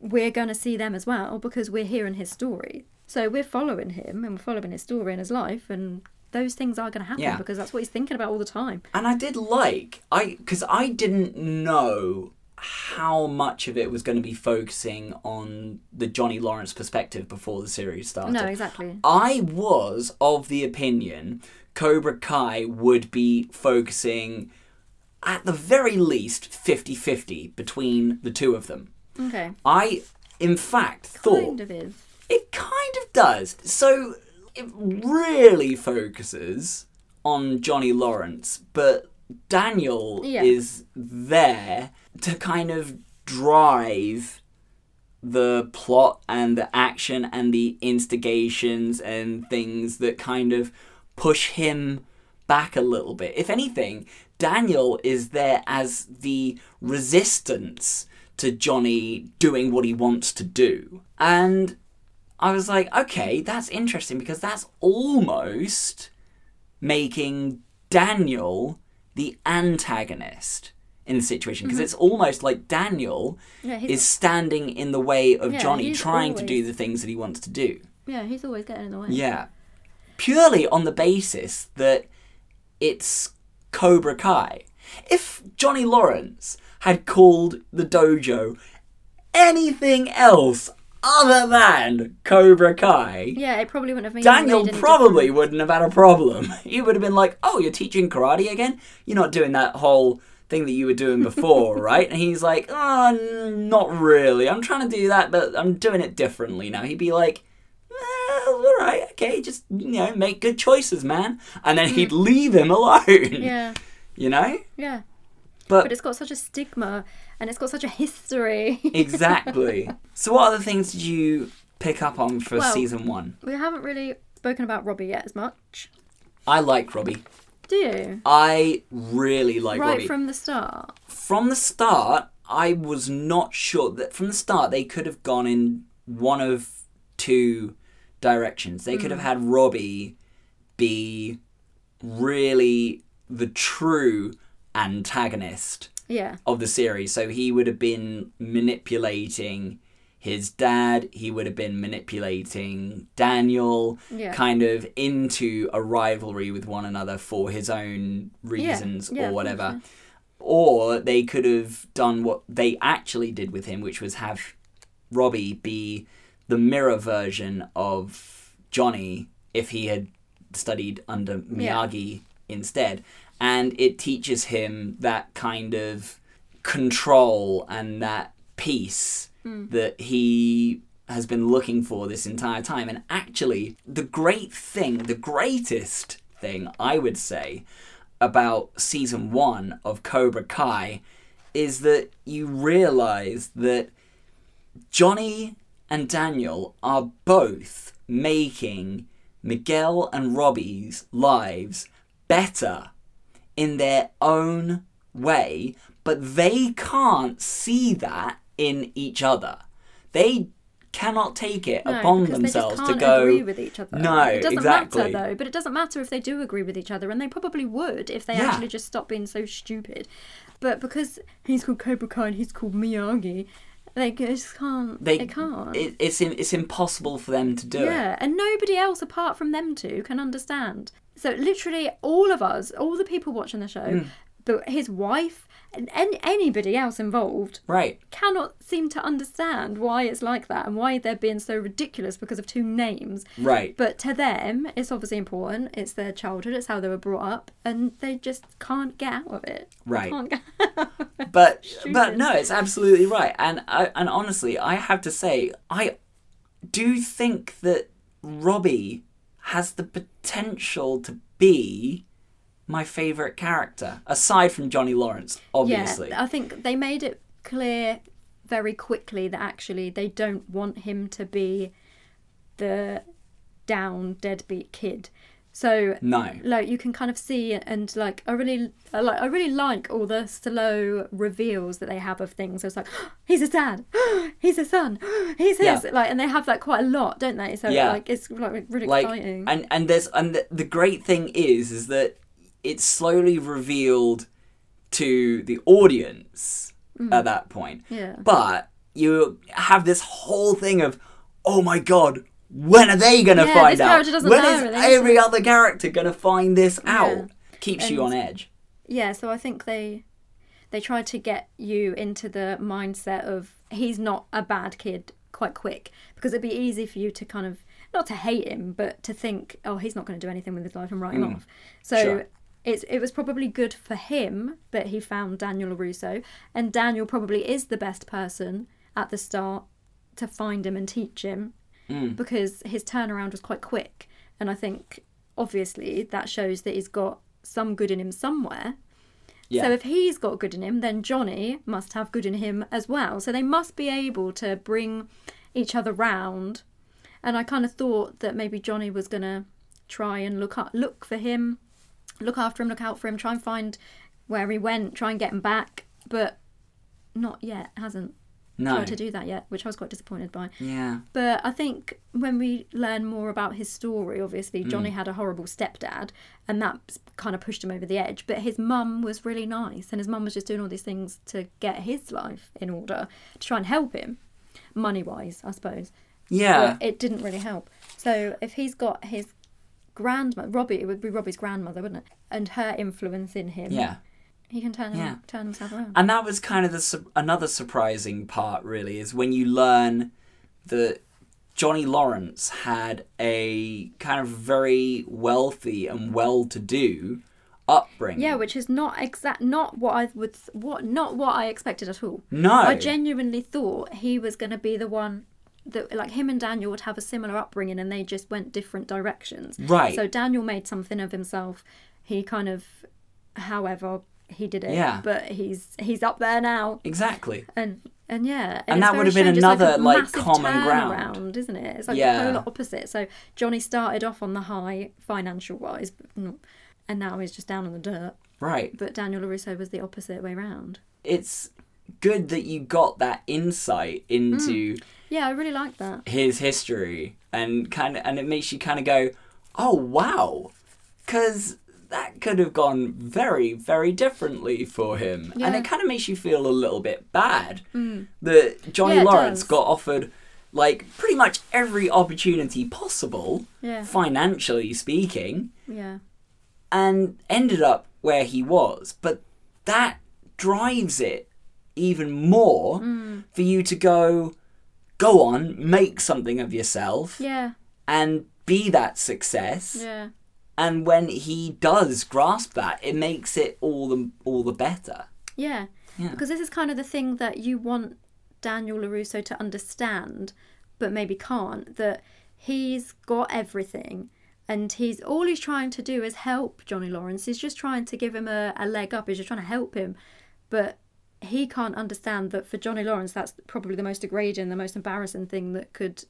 we're going to see them as well because we're hearing his story. So we're following him and we're following his story and his life and those things are going to happen Yeah. because that's what he's thinking about all the time. And I did like I because I didn't know how much of it was going to be focusing on the Johnny Lawrence perspective before the series started. No, exactly. I was of the opinion Cobra Kai would be focusing at the very least 50-50 between the two of them. Okay. I in fact thought Kind of is. it kind of does. So it really focuses on Johnny Lawrence, but Daniel Yeah. is there to kind of drive the plot and the action and the instigations and things that kind of push him back a little bit. If anything, Daniel is there as the resistance to Johnny doing what he wants to do. And I was like, okay, that's interesting because that's almost making Daniel the antagonist in the situation because it's almost like Daniel Mm-hmm. Yeah, is standing in the way of Yeah, Johnny trying to do the things that he wants to do. Yeah, he's always getting in the way. Yeah. Purely on the basis that it's Cobra Kai. If Johnny Lawrence had called the dojo anything else other than Cobra Kai, Yeah, it probably wouldn't have made Daniel made probably difference. wouldn't have had a problem. He would have been like, "Oh, you're teaching karate again? You're not doing that whole thing that you were doing before, right?" And he's like, "Oh, not really. I'm trying to do that, but I'm doing it differently now." He'd be like, well, "All right, okay, just you know, make good choices, man." And then he'd hmm. leave him alone. Yeah, You know? yeah. But, But it's got such a stigma and it's got such a history. exactly. So, what other things did you pick up on for Well- season one? we haven't really spoken about Robbie yet as much. I like Robbie. Do you? I really like right Robbie. from the start. from the start, I was not sure that from the start they could have gone in one of two directions. They could have mm. had Robbie be really the true antagonist Yeah. of the series. So he would have been manipulating his dad, he would have been manipulating Daniel, Yeah. kind of into a rivalry with one another for his own reasons yeah, or whatever. Or they could have done what they actually did with him, which was have Robbie be the mirror version of Johnny if he had studied under Miyagi instead. And it teaches him that kind of control and that peace hmm. that he has been looking for this entire time. And actually, the great thing, the greatest thing I would say about season one of Cobra Kai is that you realize that Johnny and Daniel are both making Miguel and Robbie's lives better in their own way, but they can't see that in each other. They cannot take it No, upon themselves they just can't to go agree with each other. No, it doesn't exactly. matter though. But it doesn't matter if they do agree with each other, and they probably would if they Yeah. actually just stopped being so stupid. But because he's called Cobra Kai and he's called Miyagi, they just can't. they They, can't. It, it's it's impossible for them to do it. yeah, and nobody else apart from them two can understand. So literally, all of us, all the people watching the show, Hmm. but his wife and any, anybody else involved Right. cannot seem to understand why it's like that and why they're being so ridiculous because of two names. Right. But to them, it's obviously important. It's their childhood. It's how they were brought up, and they just can't get out of it. Right. Can't get but but no, it's absolutely right. And I, and honestly, I have to say, I do think that Robbie has the potential to be my favorite character, aside from Johnny Lawrence, obviously. Yeah, I think they made it clear very quickly that actually they don't want him to be the down deadbeat kid. So no. like you can kind of see and like I really I like I really like all the slow reveals that they have of things. So it's like he's a dad, he's a son, he's his Yeah. like, and they have that quite a lot, don't they? So Yeah. like it's like really like exciting. and and there's and the, the great thing is is that it's slowly revealed to the audience at that point Mm. Yeah. but you have this whole thing of oh my god when are they gonna Yeah, find out? when know, is and every other character gonna find this out? Yeah. keeps you on edge. Yeah so i think they they try to get you into the mindset of he's not a bad kid quite quick. Because it'd be easy for you to kind of not to hate him but to think oh he's not going to do anything with his life and write him off. So Mm. Sure. it's, it was probably good for him that he found Daniel LaRusso, and Daniel probably is the best person at the start to find him and teach him Mm. because his turnaround was quite quick. And I think obviously that shows that he's got some good in him somewhere. yeah So if he's got good in him, then Johnny must have good in him as well. So they must be able to bring each other round. And I kind of thought that maybe Johnny was gonna try and look up, look for him, look after him, look out for him, try and find where he went, try and get him back, but not yet. Hasn't no tried to do that yet, which I was quite disappointed by. yeah But I think when we learn more about his story, obviously Johnny Mm. had a horrible stepdad, and that kind of pushed him over the edge. But his mum was really nice, and his mum was just doing all these things to get his life in order to try and help him, money wise, I suppose. yeah But it didn't really help. So if he's got his grandmother, Robbie, it would be Robbie's grandmother, wouldn't it? And her influence in him, yeah he can turn him, Yeah. turn himself around. and that was kind of the su- another surprising part really is when you learn that Johnny Lawrence had a kind of very wealthy and well-to-do upbringing. Yeah, which is not exact, not what I would, what not what I expected at all. no, I genuinely thought he was going to be the one that, like, him and Daniel would have a similar upbringing, and they just went different directions. Right. So Daniel made something of himself. He kind of, however, he did it. Yeah. But he's he's up there now, exactly. and and yeah, And it's that would have been strange. It's like another, like, common ground. isn't it? It's like Yeah. the polar opposite. So Johnny started off on the high financial wise, and now he's just down in the dirt. Right. But Daniel LaRusso was the opposite way round. It's good that you got that insight into mm. Yeah, I really like that. his history and kind of and it makes you kind of go, "Oh, wow." Cuz that could have gone very very differently for him. And it kind of makes you feel a little bit bad mm. that Johnny Yeah, Lawrence does. got offered like pretty much every opportunity possible, Yeah. financially speaking, Yeah. and ended up where he was. But that drives it even more mm. for you to go, go on, make something of yourself, Yeah. and be that success. Yeah. And when he does grasp that, it makes it all the all the better. Yeah. Yeah. Because this is kind of the thing that you want Daniel LaRusso to understand, but maybe can't, that he's got everything and he's all he's trying to do is help Johnny Lawrence. He's just trying to give him a, a leg up, he's just trying to help him. But he can't understand that for Johnny Lawrence that's probably the most degrading, the most embarrassing thing that could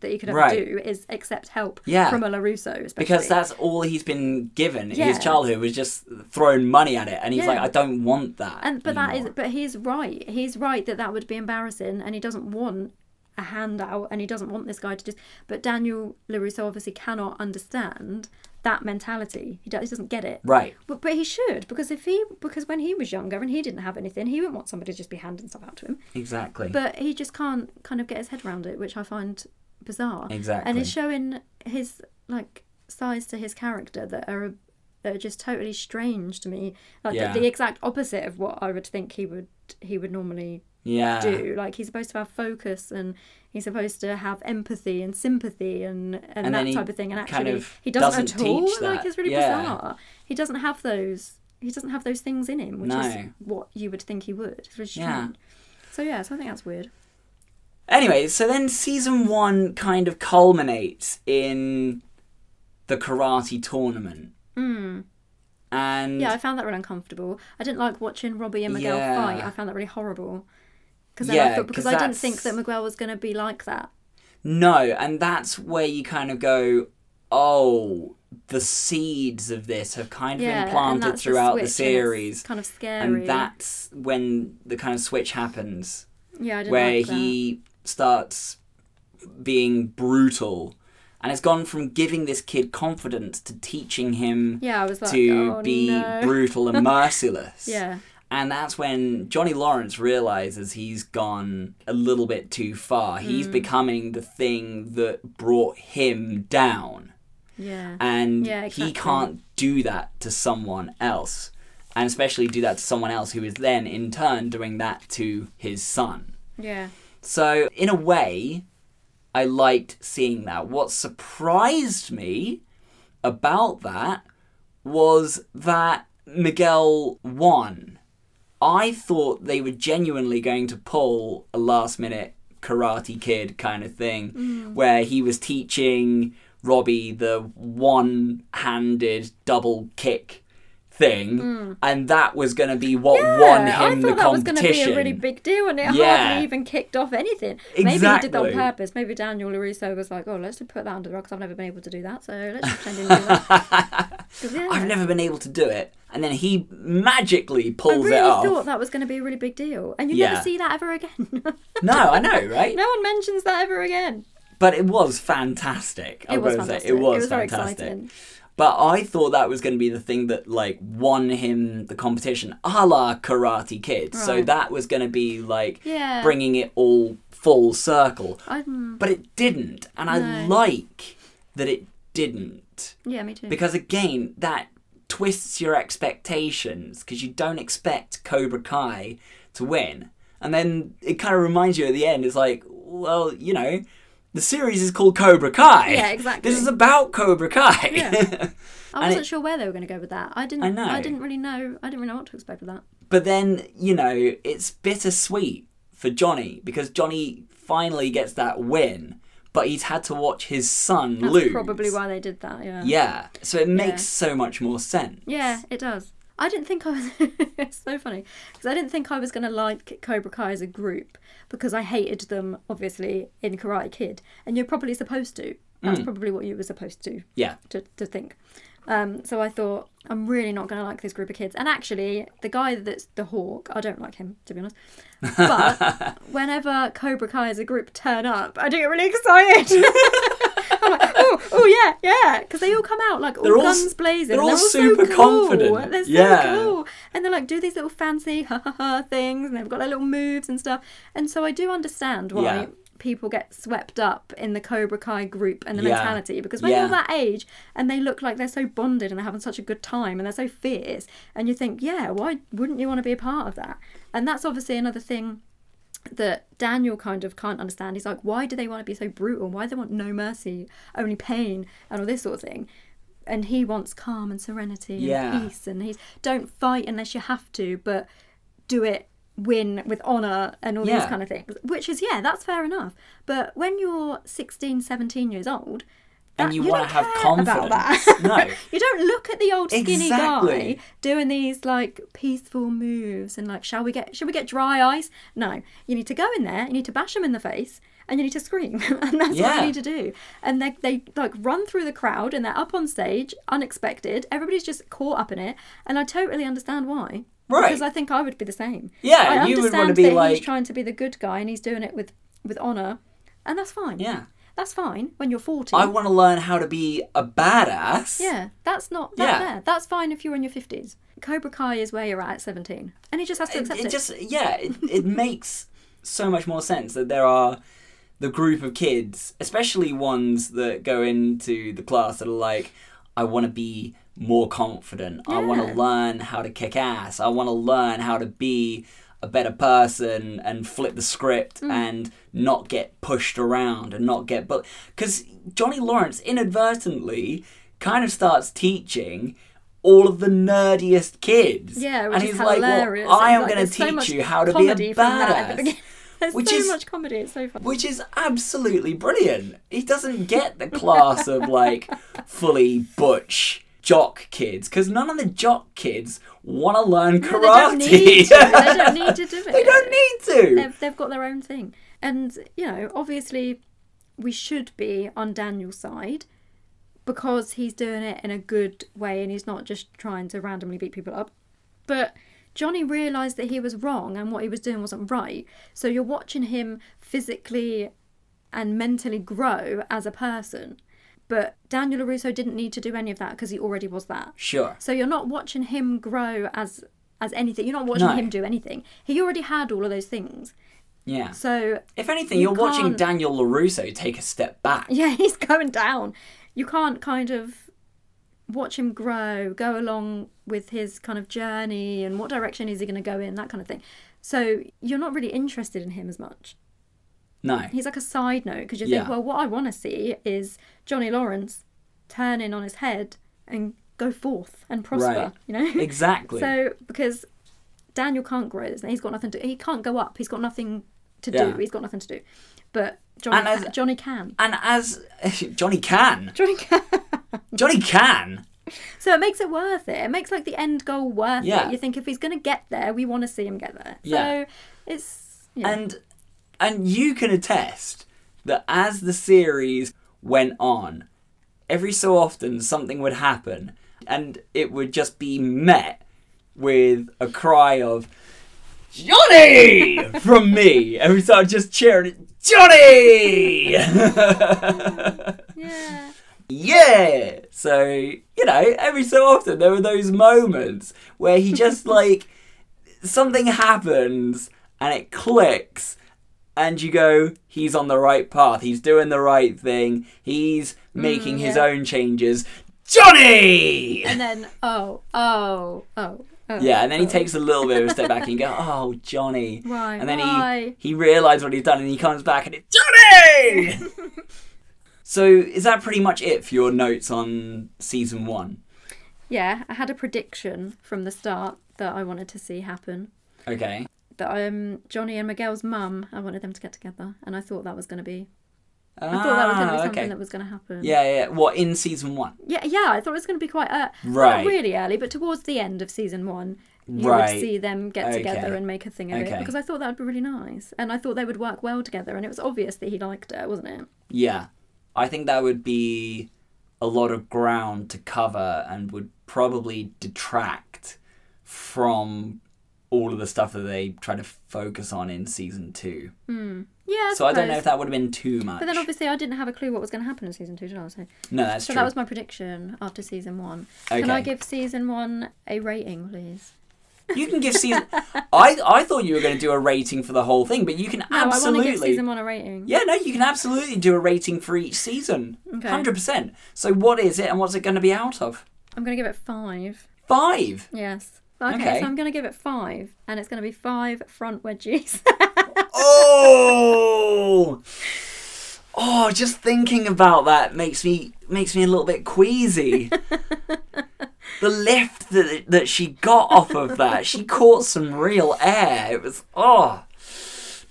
that you could ever Right. do is accept help Yeah. from a LaRusso, especially. Because that's all he's been given. Yeah. His childhood was just throwing money at it, and he's Yeah. like, I don't want that. and but that is but he's right he's right that that would be embarrassing and he doesn't want a handout and he doesn't want this guy to just but daniel larusso obviously cannot understand that mentality he doesn't get it right. but, but he should because if he because when he was younger and he didn't have anything he wouldn't want somebody to just be handing stuff out to him Exactly. but he just can't kind of get his head around it which i find bizarre. Exactly. and it's showing his like sides to his character that are that are just totally strange to me. Like Yeah. the, the exact opposite of what i would think he would he would normally yeah. do. Like he's supposed to have focus and he's supposed to have empathy and sympathy and and, And that type of thing. And kind actually of he doesn't, doesn't at all. Like it's really Yeah. bizarre. He doesn't have those he doesn't have those things in him which is what you would think he would. It's really Yeah. so yeah so i think that's weird Anyway, so then season one kind of culminates in the karate tournament. mm. And Yeah, I found that really uncomfortable. I didn't like watching Robbie and Miguel Yeah. fight. I found that really horrible. Because Yeah, I thought, 'cause because I didn't think that Miguel was going to be like that. no, and that's where you kind of go, oh, the seeds of this have kind of Yeah, been planted that's the throughout the series. kind of scary. And that's when the kind of switch happens, yeah, I didn't where like he starts being brutal. And it's gone from giving this kid confidence to teaching him Yeah, like, to oh, be no. brutal and merciless. Yeah, And that's when Johnny Lawrence realizes he's gone a little bit too far. He's Hmm. becoming the thing that brought him down. yeah, And Yeah, he can't do that to someone else. And especially do that to someone else who is then in turn doing that to his son. yeah, So, in a way, I liked seeing that. What surprised me about that was that Miguel won. I thought they were genuinely going to pull a last minute Karate Kid kind of thing Mm. where he was teaching Robbie the one handed double kick thing and that was going to be what won Mm. Yeah, him I the thought that was going to be a really big deal, and it Yeah. hardly even kicked off anything. Maybe he did that on purpose. Maybe Daniel LaRusso was like, "Oh, let's just put that under the rug 'cause I've never been able to do that, so let's just pretend yeah. I've never been able to do it. And then he magically I pulls really it off. I thought that was going to be a really big deal, and you Yeah. never see that ever again. No, I know, right? no one mentions that ever again. But it was fantastic. It I'm was gonna say, fantastic. It was, very fantastic. exciting. But I thought that was going to be the thing that like won him the competition, a la Karate Kid. So that was going to be like Yeah. bringing it all full circle. I, mm, But it didn't, and I like that it didn't. yeah, me too. Because again, that twists your expectations because you don't expect Cobra Kai to win. And then it kind of reminds you at the end, it's like, well, you know, the series is called Cobra Kai. Yeah, exactly. This is about Cobra Kai. Yeah. I wasn't it- sure where they were going to go with that. I didn't. I know. I didn't really know. I didn't really know what to expect with that. but then, you know, it's bittersweet for Johnny because Johnny finally gets that win, but he's had to watch his son lose. That's lose. probably why they did that. Yeah. Yeah. So it makes so much more sense. Yeah, it does. I didn't think I was. it's so funny because I didn't think I was going to like Cobra Kai as a group because I hated them, obviously, in Karate Kid, and you're probably supposed to. That's probably what you were supposed to Yeah. to, to think. Um, so I thought I'm really not going to like this group of kids. And actually, the guy that's the hawk, I don't like him to be honest. But whenever Cobra Kai as a group turn up, I do get really excited. Like, oh, oh yeah, yeah, because they all come out like all They're all guns blazing. they're all so super cool. confident. They're so Yeah. cool, and they're like do these little fancy ha ha ha things, and they've got their little moves and stuff. And so I do understand why Yeah. people get swept up in the Cobra Kai group and the Yeah. mentality because when Yeah. you're that age and they look like they're so bonded and they're having such a good time and they're so fierce, and you think, yeah, why wouldn't you want to be a part of that? And that's obviously another thing that Daniel kind of can't understand. He's like, why do they want to be so brutal? Why do they want no mercy, only pain, and all this sort of thing? And he wants calm and serenity and Yeah. peace, and he's don't fight unless you have to, but do it win with honor and all these kind of things. Which is yeah, that's fair enough. But when you're 16, 17 years old. And that- you don't wanna have care about that. confidence. No. you don't look at the old skinny Exactly. guy doing these like peaceful moves and like shall we get shall we get dry ice no you need to go in there you need to bash him in the face and you need to scream and that's what Yeah. you need to do and they, they like run through the crowd and they're up on stage unexpected everybody's just caught up in it and i totally understand why Right. because i think i would be the same Yeah, I you would understand wanna be that like- he's trying to be the good guy and he's doing it with with honor and that's fine Yeah. That's fine when you're 40 I want to learn how to be a badass. yeah, that's not that Yeah. there. That's fine if you're in your fifties. Cobra Kai is where you're at at seventeen, and he just has to accept it. it just yeah, it, it makes so much more sense that there are the group of kids, especially ones that go into the class that are like, I want to be more confident. I want to learn how to kick ass. I want to learn how to be a better person and flip the script Mm. and not get pushed around and not get but because Johnny Lawrence inadvertently kind of starts teaching all of the nerdiest kids. yeah, which and is he's like, hilarious. well, I am Like, going to there's so teach you how to be a comedy from that at the badass. There's Which so is- much comedy. It's so funny. Which is absolutely brilliant. He doesn't get the class of like fully butch jock kids because none of the jock kids want to learn they don't karate. need to. They don't need to do it. They don't need to. They've, they've got their own thing, and you know, obviously, we should be on Daniel's side because he's doing it in a good way and he's not just trying to randomly beat people up. But Johnny realised that he was wrong and what he was doing wasn't right. So you're watching him physically and mentally grow as a person. But Daniel LaRusso didn't need to do any of that because he already was that. Sure. So you're not watching him grow as as anything. You're not watching No. him do anything. He already had all of those things. Yeah. So If anything, you you're watching Daniel LaRusso take a step back. yeah, he's going down. You can't kind of watch him grow, go along with his kind of journey and what direction is he going to go in, that kind of thing. So you're not really interested in him as much. No. He's like a side note because you Yeah. think, well, what I want to see is Johnny Lawrence turning on his head and go forth and prosper. Right. You know, Exactly. So because Daniel can't grow, he's got nothing to. He can't go up. He's got nothing to Yeah. do. He's got nothing to do. But Johnny, as- ca- Johnny can. and as Johnny can, Johnny can. Johnny can. So it makes it worth it. It makes like the end goal worth Yeah. it. You think if he's going to get there, we want to see him get there. Yeah. So it's yeah. And and you can attest that as the series went on, every so often something would happen and it would just be met with a cry of Johnny from me. And we started just cheering Johnny yeah. Yeah. So, you know, every so often there were those moments where he just like something happens and it clicks and you go, he's on the right path. He's doing the right thing. He's mm, making his yeah. own changes. Johnny! And then oh oh oh. oh Yeah, and then he oh. takes a little bit of a step back and go, oh, Johnny. Why? And then Why? he he realizes what he's done and he comes back and it's Johnny! so is that pretty much it for your notes on season one? Yeah, I had a prediction from the start that I wanted to see happen. Okay. That um Johnny and Miguel's mum, I wanted them to get together, and I thought that was going to be. Ah, I thought that was going to be something okay. that was going to happen. Yeah, yeah. What in season one? Yeah, yeah. I thought it was going to be quite uh, Right. not really early, but towards the end of season one, you Right. would see them get together and make a thing of Okay. it because I thought that would be really nice, and I thought they would work well together, and it was obvious that he liked her, wasn't it? Yeah, I think that would be a lot of ground to cover and would probably detract from all of the stuff that they try to focus on in season two. Hmm. Yeah. So I don't know if that would have been too much. But then obviously I didn't have a clue what was going to happen in season two, did I? So, no, that's so true. that was my prediction after season one. Okay. Can I give season one a rating, please? You can give season. I I thought you were going to do a rating for the whole thing, but you can No, I want to absolutely. give season one a rating. Yeah, no, you can absolutely do a rating for each season. Okay. Hundred percent. So what is it, and what's it going to be out of? I'm going to give it five. Five. Yes. Okay, Okay. so I'm going to give it five, and it's going to be five front wedgies. Oh, oh, just thinking about that makes me makes me a little bit queasy. the lift that that she got off of that, she caught some real air. It was oh,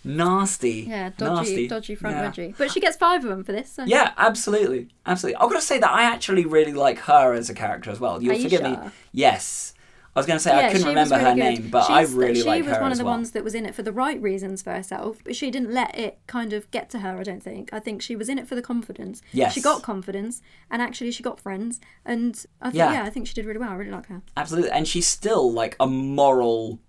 nasty. Yeah, dodgy, nasty. dodgy front Yeah. wedgie. But she gets five of them for this. So. Yeah, absolutely, absolutely. I've got to say that I actually really like her as a character as well. You'll Are you forgive me. Yes, I was going to say I couldn't remember her good. name, but I She's- really she was one of the well. ones that was in it for the right reasons for herself, but she didn't let it kind of get to her. I don't think. I think she was in it for the confidence. Yes. she got confidence, and actually she got friends, and I think Yeah. yeah, I think she did really well. I really like her. Absolutely, and she's still like a moral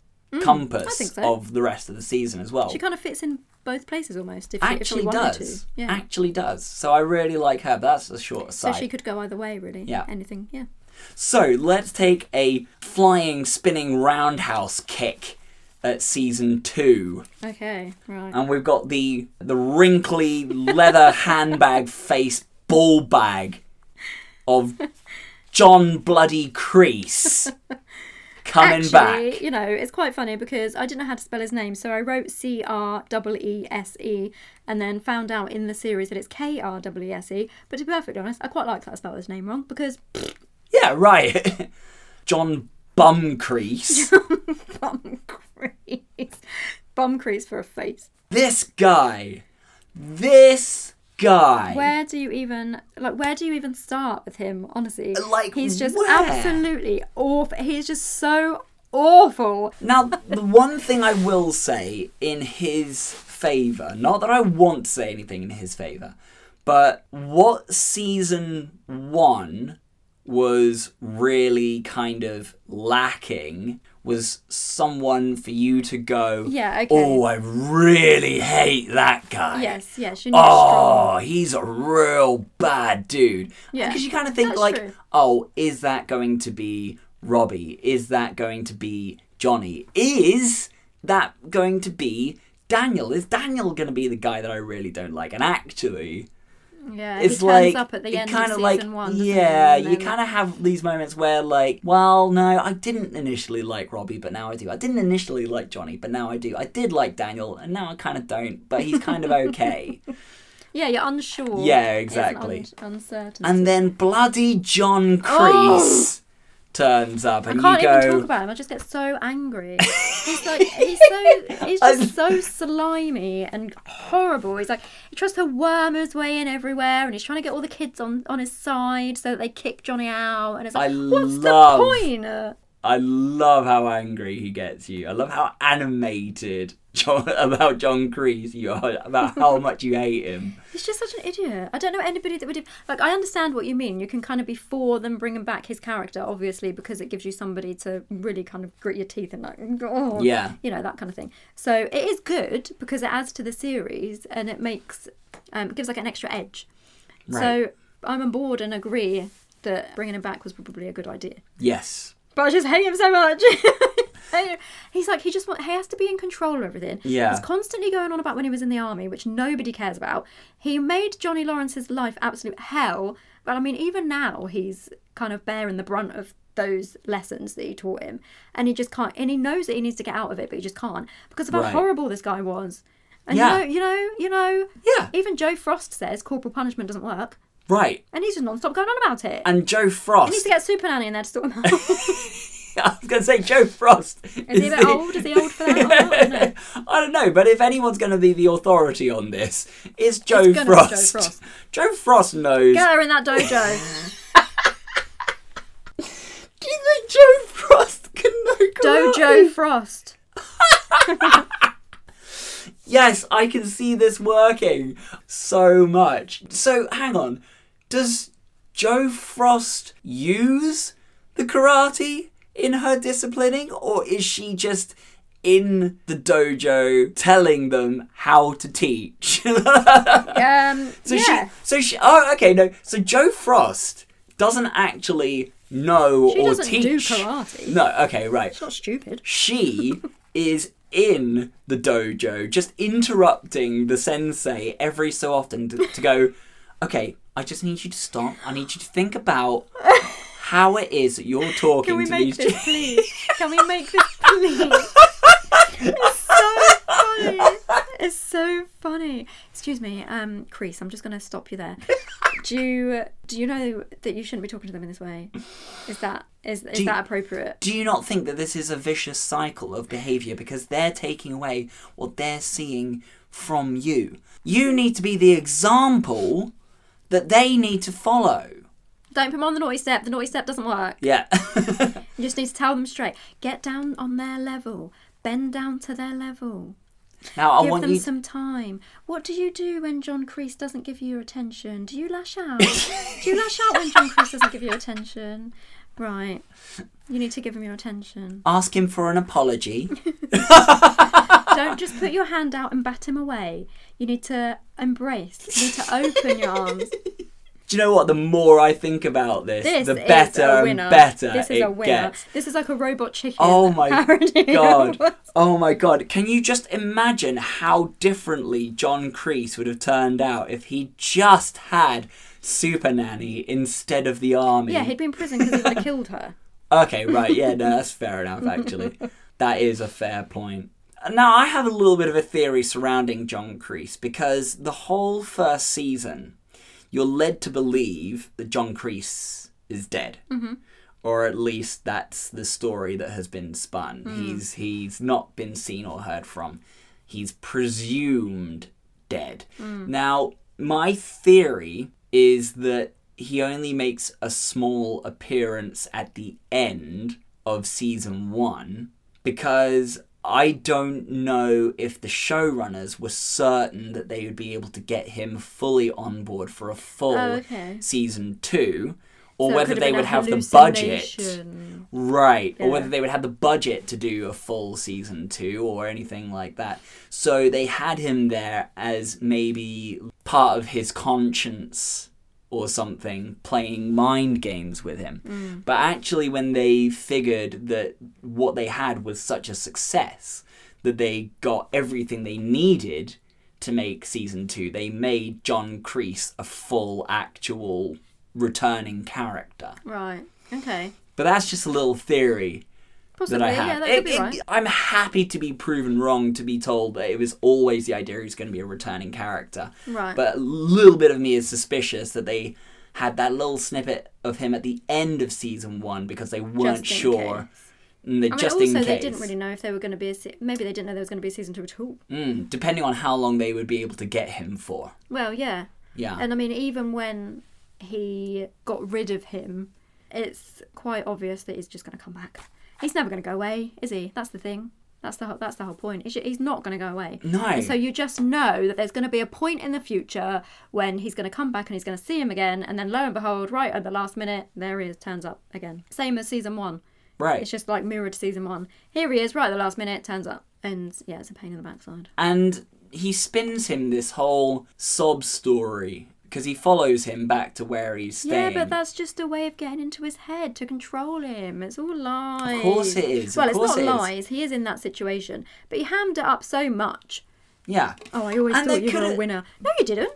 compass Mm, I think so. of the rest of the season as well. She kind of fits in both places almost. If she, if actually does. to, yeah. Actually does. So I really like her. But that's a short side. so she could go either way, really. Yeah. Anything. Yeah. So let's take a flying, spinning roundhouse kick at season two, Okay. Right. and we've got the the wrinkly leather handbag face ball bag of John Bloody Kreese coming Actually, back. you know, it's quite funny because I didn't know how to spell his name, so I wrote C R E E S E and then found out in the series that it's K R E E S E. But to be perfectly honest, I quite like that I spelled his name wrong because Yeah, right. John Bum Crease. bum crease, for a face. this guy. This guy. Where do you even like? Where do you even start with him? Honestly, Like, he's just where? absolutely awful. He's just so awful. Now, the one thing I will say in his favour, not that I want to say anything in his favour, but what season one was really kind of lacking was someone for you to go, Yeah, okay. oh, I really hate that guy. Yes, yes, you need oh, strong. Oh, he's a real bad dude. Yeah, Because you kind of think that's like, true. oh, is that going to be Robbie? Is that going to be Johnny? Is that going to be Daniel? Is Daniel going to be the guy that I really don't like? And actually, Yeah, it's he turns like up at the it end kind of of season like one. yeah, you kind of have these moments where like, well, no, I didn't initially like Robbie, but now I do. I didn't initially like Johnny, but now I do. I did like Daniel, and now I kind of don't, but he's kind of okay. Yeah, you're unsure. Yeah, exactly. Un- uncertain. and then bloody John oh! Kreese turns up, Oh! I can't you go, even talk about him. I just get so angry. He's like he's so he's just so slimy and horrible. He's like he tries to worm his way in everywhere, and he's trying to get all the kids on on his side so that they kick Johnny out. And it's like, I what's love- the point? I love how angry he gets you. I love how animated John, about John Kreese you are, about how much you hate him. He's just such an idiot. I don't know anybody that would have, like. I understand what you mean. You can kind of be for them bringing back his character, obviously, because it gives you somebody to really kind of grit your teeth and like, oh, Yeah. you know that kind of thing. So it is good because it adds to the series and it makes um, it gives like an extra edge. Right. So I'm on board and agree that bringing him back was probably a good idea. Yes. But I just hate him so much. He's like he just want, he has to be in control of everything. Yeah. He's constantly going on about when he was in the army, which nobody cares about. He made Johnny Lawrence's life absolute hell. But I mean, even now he's kind of bearing the brunt of those lessons that he taught him, and he just can't. And he knows that he needs to get out of it, but he just can't because of how Right. horrible this guy was. And Yeah. you know, you know, you know. Yeah. Even Jo Frost says corporal punishment doesn't work, Right. and he's just non-stop going on about it. And Jo Frost. he needs to get Super Nanny in there to sort him out. I was going to say Jo Frost. Is he a bit old? Is he old for that? I don't know. I don't know, but if anyone's going to be the authority on this, it's Jo It's Frost. Jo Frost. Jo Frost knows. Get her in that dojo. Do you think Jo Frost can know karate? dojo Frost. Yes, I can see this working so much. So, hang on. Does Jo Frost use the karate in her disciplining, or is she just in the dojo telling them how to teach? Um, so yeah. she, so she, oh, okay, no. So Jo Frost doesn't actually know She or doesn't teach. do karate. No, okay, right She's not stupid. she is in the dojo just interrupting the sensei every so often to, to go okay i just need you to stop i need you to think about how it is that you're talking Can we to make these this, please? Can we make this, please? It's so funny. It's so funny. Excuse me, um, Kreese. I'm just going to stop you there. do you do you know that you shouldn't be talking to them in this way? Is that is is you- that appropriate? Do you not think that this is a vicious cycle of behaviour because they're taking away what they're seeing from you? You need to be the example that they need to follow. Don't put them on the naughty step. The naughty step doesn't work. Yeah. You just need to tell them straight. Get down on their level. Bend down to their level. now I give want them you. some time. What do you do when John Kreese doesn't give you your attention? Do you lash out? do you lash out when John Kreese doesn't give you attention? Right. You need to give him your attention. Ask him for an apology. Don't just put your hand out and bat him away. You need to embrace. You need to open your arms. Do you know what? The more I think about this, This the better and better This is it a winner. gets. This is like a robot chicken. Oh my god. Oh my god. Can you just imagine how differently John Kreese would have turned out if he just had Super Nanny instead of the army? yeah, he'd be in prison because he would have killed her. Okay, right. Yeah, no, that's fair enough, actually. That is a fair point. Now, I have a little bit of a theory surrounding John Kreese because the whole first season, you're led to believe that John Kreese is dead. Mm-hmm. Or at least that's the story that has been spun. He's he's not been seen or heard from. He's presumed dead. Now, my theory is that he only makes a small appearance at the end of season one because I don't know if the showrunners were certain that they would be able to get him fully on board for a full Oh, okay. season two, or So whether they would have the budget. Right, or whether they would have the budget to do a full season two or anything like that. So they had him there as maybe part of his conscience or something, playing mind games with him. Mm. But actually, when they figured that what they had was such a success, that they got everything they needed to make season two, they made John Kreese a full, actual, returning character. Right. Okay. But that's just a little theory Possibly. that I Yeah, have. that It- could be it- right. I'm happy to be proven wrong, to be told that it was always the idea he was going to be a returning character. Right. But a little bit of me is suspicious that they had that little snippet of him at the end of season one because they weren't sure. case. And they, I mean, just also in case. they didn't really know if they were going to be a se- maybe they didn't know there was going to be a season two at all. Mm, depending on how long they would be able to get him for. Well, yeah, Yeah. and I mean even when he got rid of him, it's quite obvious that he's just going to come back. He's never going to go away, is he? That's the thing. That's the whole, that's the whole point. He's, he's not going to go away. No. And so you just know that there's going to be a point in the future when he's going to come back and he's going to see him again, and then lo and behold, right at the last minute, there he is, turns up again. Same as season one. right. It's just like mirrored season one. Here he is, right at the last minute, turns up. And yeah, it's a pain in the backside. and he spins him this whole sob story because he follows him back to where he's staying. Yeah, but that's just a way of getting into his head to control him. It's all lies. Of course it is. Well, it's not it is. lies. He is in that situation, but he hammed it up so much. Yeah. Oh, I always And thought you were a winner. No, you didn't.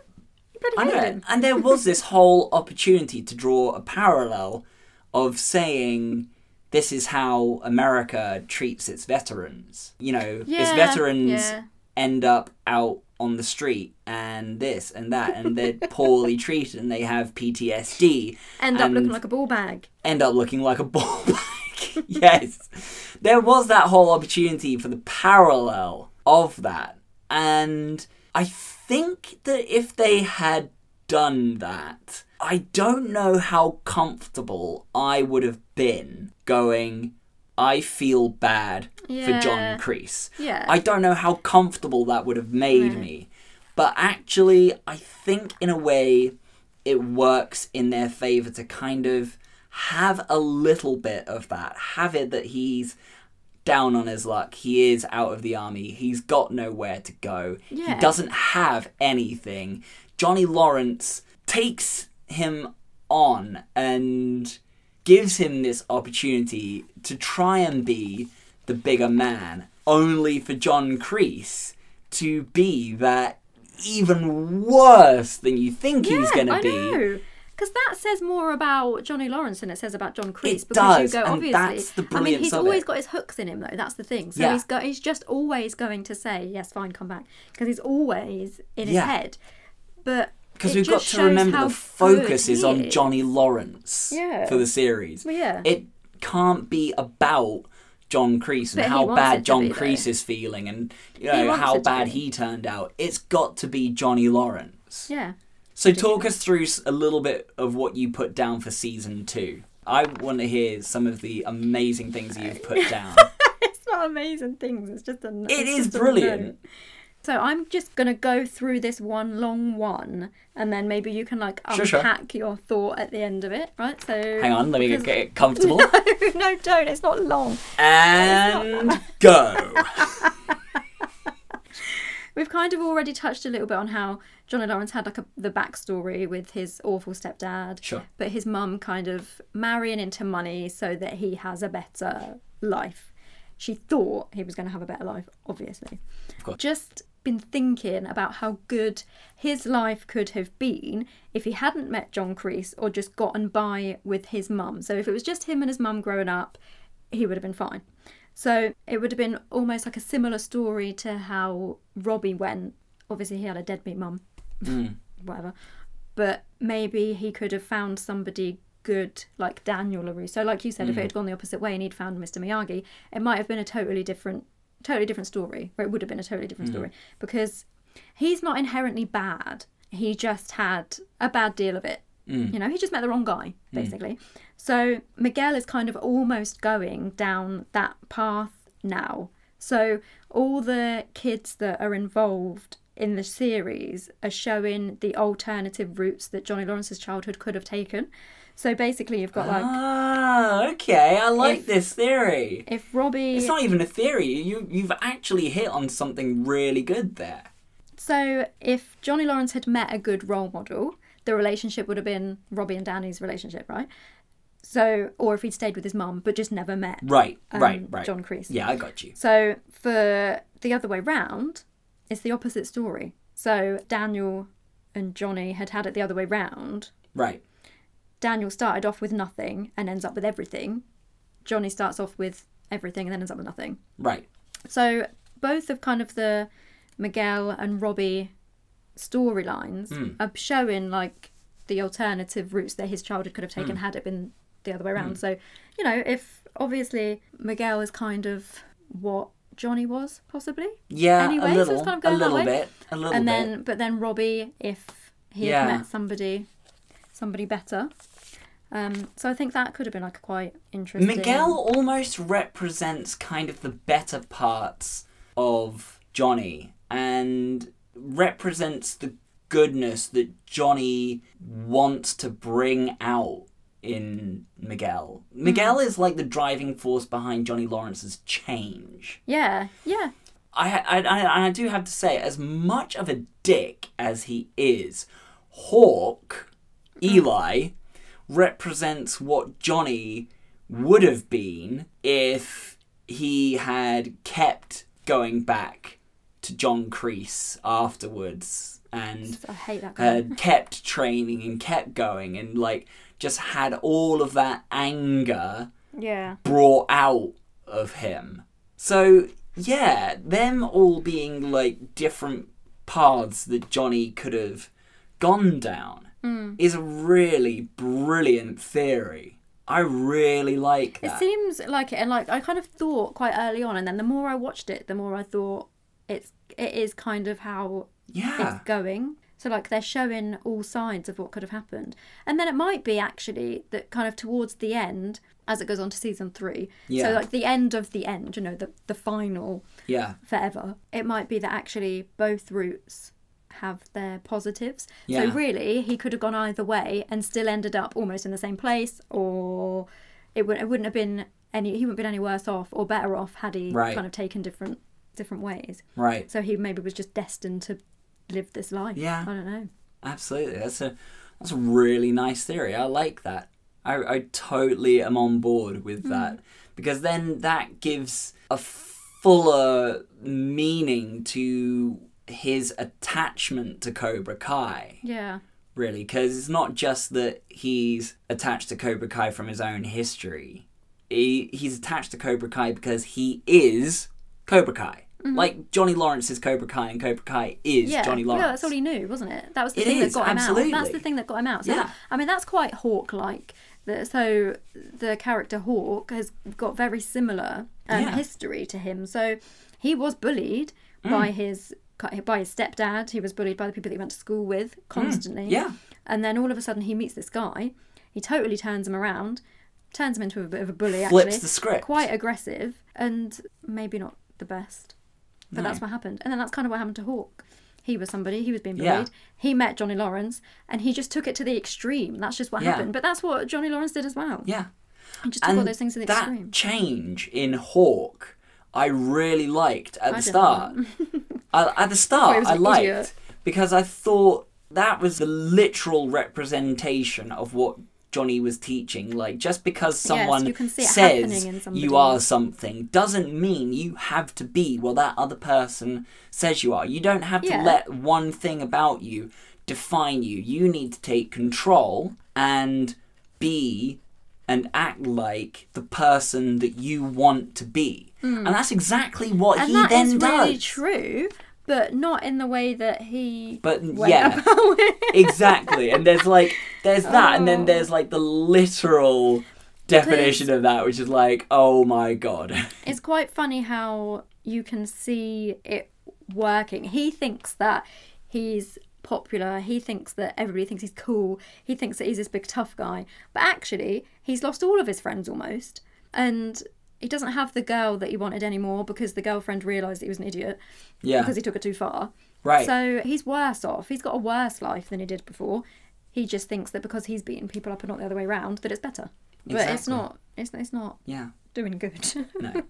You bloody I hated know. him. And there was this whole opportunity to draw a parallel of saying this is how America treats its veterans. You know, its veterans yeah. end up out on the street and this and that and they're poorly treated and they have PTSD. End up looking like a ball bag. end up looking like a ball bag. yes. There was that whole opportunity for the parallel of that. And I think that if they had done that, I don't know how comfortable I would have been going, I feel bad for John Kreese. Yeah. I don't know how comfortable that would have made Right. me. But actually, I think in a way it works in their favor to kind of have a little bit of that. Have it that he's down on his luck. He is out of the army. He's got nowhere to go. Yeah. He doesn't have anything. Johnny Lawrence takes him on and gives him this opportunity to try and be the bigger man, only for John Kreese to be that even worse than you think he's going to I be. know. because that says more about Johnny Lawrence than it says about John Kreese. It because does, you go, and obviously. that's the I mean, he's always it. got his hooks in him, though. That's the thing. So Yeah. he's got, he's just always going to say, "Yes, fine, come back," because he's always in his Yeah. head. But Because we've got to remember the focus is on Johnny Lawrence Yeah. for the series. Well, yeah. It can't be about John Kreese and But how bad John be, though. Kreese is feeling and you know how bad he turned out. It's got to be Johnny Lawrence. Yeah. So talk us through a little bit of what you put down for season two. I want to hear some of the amazing things you've put down. it's not amazing things. It's just a. It it's is brilliant. So I'm just gonna go through this one long one, and then maybe you can like Sure, sure. unpack your thought at the end of it, right? So Hang on, let me get it comfortable. no, no, don't. It's not long. and go. We've kind of already touched a little bit on how Johnny Lawrence had like a, the backstory with his awful stepdad. Sure. But his mum kind of marrying into money so that he has a better life. She thought he was going to have a better life, obviously. Of course. Just been thinking about how good his life could have been if he hadn't met John Kreese or just gotten by with his mum. So if it was just him and his mum growing up, he would have been fine. So it would have been almost like a similar story to how Robbie went. Obviously, he had a deadbeat mum, mm. whatever. But maybe he could have found somebody good like Daniel LaRusso. Like you said, if it mm. had gone the opposite way and he'd found Mr. Miyagi, it might have been a totally different, totally different story. Or it would have been a totally different hmm. story because he's not inherently bad. He just had a bad deal of it. Hmm. You know, he just met the wrong guy, hmm. basically. So Miguel is kind of almost going down that path now. So all the kids that are involved in the series are showing the alternative routes that Johnny Lawrence's childhood could have taken. So basically, you've got like Ah, okay. I like If- this theory. if Robbie. It's not even a theory. You you've actually hit on something really good there. So if Johnny Lawrence had met a good role model, the relationship would have been Robbie and Danny's relationship, right? So, or if he'd stayed with his mum but just never met Right, um, right, right. John Kreese. Yeah, I got you. So for the other way round, it's the opposite story. So Daniel and Johnny had had it the other way round. Right. Daniel started off with nothing and ends up with everything. Johnny starts off with everything and then ends up with nothing. Right. So both of kind of the Miguel and Robbie storylines Hmm. are showing like the alternative routes that his childhood could have Hmm. taken had it been the other way around. So, you know, if obviously Miguel is kind of what Johnny was, possibly. Yeah, Anyway, a so it's little, kind of a little bit, a little and bit. then but then Robbie if he Yeah. had met somebody somebody better. Um, so I think that could have been like quite interesting. Miguel almost represents kind of the better parts of Johnny and represents the goodness that Johnny wants to bring out in Miguel. Miguel is like the driving force behind Johnny Lawrence's change. Yeah, yeah. I, I, I, I do have to say, as much of a dick as he is, Hawk, Eli, represents what Johnny would have been if he had kept going back to John Kreese afterwards and I hate that uh, guy. had kept training and kept going and like just had all of that anger yeah. brought out of him. So, yeah, them all being like different paths that Johnny could have gone down Mm. is a really brilliant theory. I really like It seems like it, and like I kind of thought quite early on, and then the more I watched it, the more I thought it's it is kind of how yeah. it's going. So like they're showing all sides of what could have happened, and then it might be actually that kind of towards the end, as it goes on to season three. Yeah. So like the end of the end, you know, the the final Yeah. forever. It might be that actually both routes have their positives. Yeah. So really, he could have gone either way and still ended up almost in the same place, or it would it wouldn't have been any. He wouldn't have been any worse off or better off had he Right. kind of taken different different ways. Right. So he maybe was just destined to live this life. Yeah. I don't know. Absolutely. That's a that's a really nice theory. I like that. I, I totally am on board with mm. that because then that gives a fuller meaning to his attachment to Cobra Kai. Yeah. really, because it's not just that he's attached to Cobra Kai from his own history. He, he's attached to Cobra Kai because he is Cobra Kai. Like Johnny Lawrence is Cobra Kai, and Cobra Kai is Mm-hmm. Yeah, Johnny Lawrence. yeah, that's all he knew, wasn't it? That was the It thing is, that got him out. absolutely. That's the thing that got him out. So Yeah. that- I mean, that's quite Hawk-like. So the character Hawk has got very similar um, Yeah. Mm. history to him. So he was bullied by his by his stepdad. He was bullied by the people that he went to school with constantly. Mm. yeah. And then all of a sudden he meets this guy. He totally turns him around, turns him into a bit of a bully. Flips actually, the script. Quite aggressive and maybe not the best. But No. that's what happened. And then that's kind of what happened to Hawk. He was somebody, he was being bullied. Yeah. He met Johnny Lawrence and he just took it to the extreme. That's just what Yeah. happened. But that's what Johnny Lawrence did as well. Yeah. He just took all those things to the that extreme. change in Hawk, I really liked at I the start. I, at the start, I liked idiot. because I thought that was the literal representation of what Johnny was teaching. Like, just because someone you can see it says happening in somebody. you are something doesn't mean you have to be what that other person says you are. You don't have to Yeah. let one thing about you define you. You need to take control and be and act like the person that you want to be. And that's exactly what Hmm. and he that then is does. really true, but not in the way that he But yeah, exactly. And there's like there's that, and Oh. then there's like the literal definition of that, which is like, oh my god. It's quite funny how you can see it working. He thinks that he's popular. He thinks that everybody thinks he's cool. He thinks that he's this big tough guy. But actually, he's lost all of his friends almost. And he doesn't have the girl that he wanted anymore because the girlfriend realised that he was an idiot Yeah, because he took it too far. right. So he's worse off. He's got a worse life than he did before. He just thinks that because he's beating people up and not the other way around, that it's better. But it's not. It's, it's not yeah. doing good. No.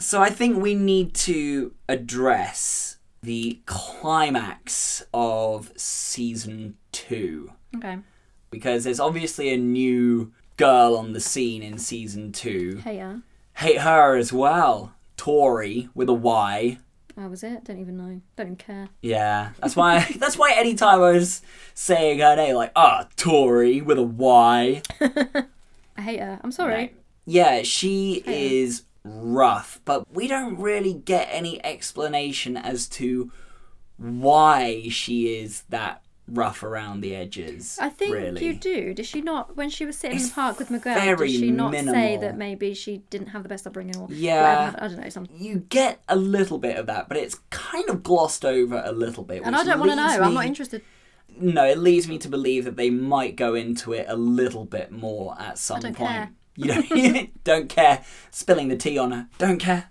So I think we need to address the climax of season two. okay. Because there's obviously a new girl on the scene in season two. Hey, yeah. Hate her as well. Tori with a Y. That was it. Don't even know. Don't even care. Yeah, that's why. that's why anytime I was saying her name, like ah, Tori with a Y. I hate her. I'm sorry. Right. Yeah, she is rough, but we don't really get any explanation as to why she is that rough around the edges. I think really. you do. Did she not, when she was sitting in the park with Miguel, did she not say that maybe she didn't have the best upbringing or Yeah. whatever? I don't know. Something. You get a little bit of that, but it's kind of glossed over a little bit. And I don't want to know. leads I'm not interested. No, it leads me to believe that they might go into it a little bit more at some don't point. care. You don't, don't care. Spilling the tea on her. Don't care.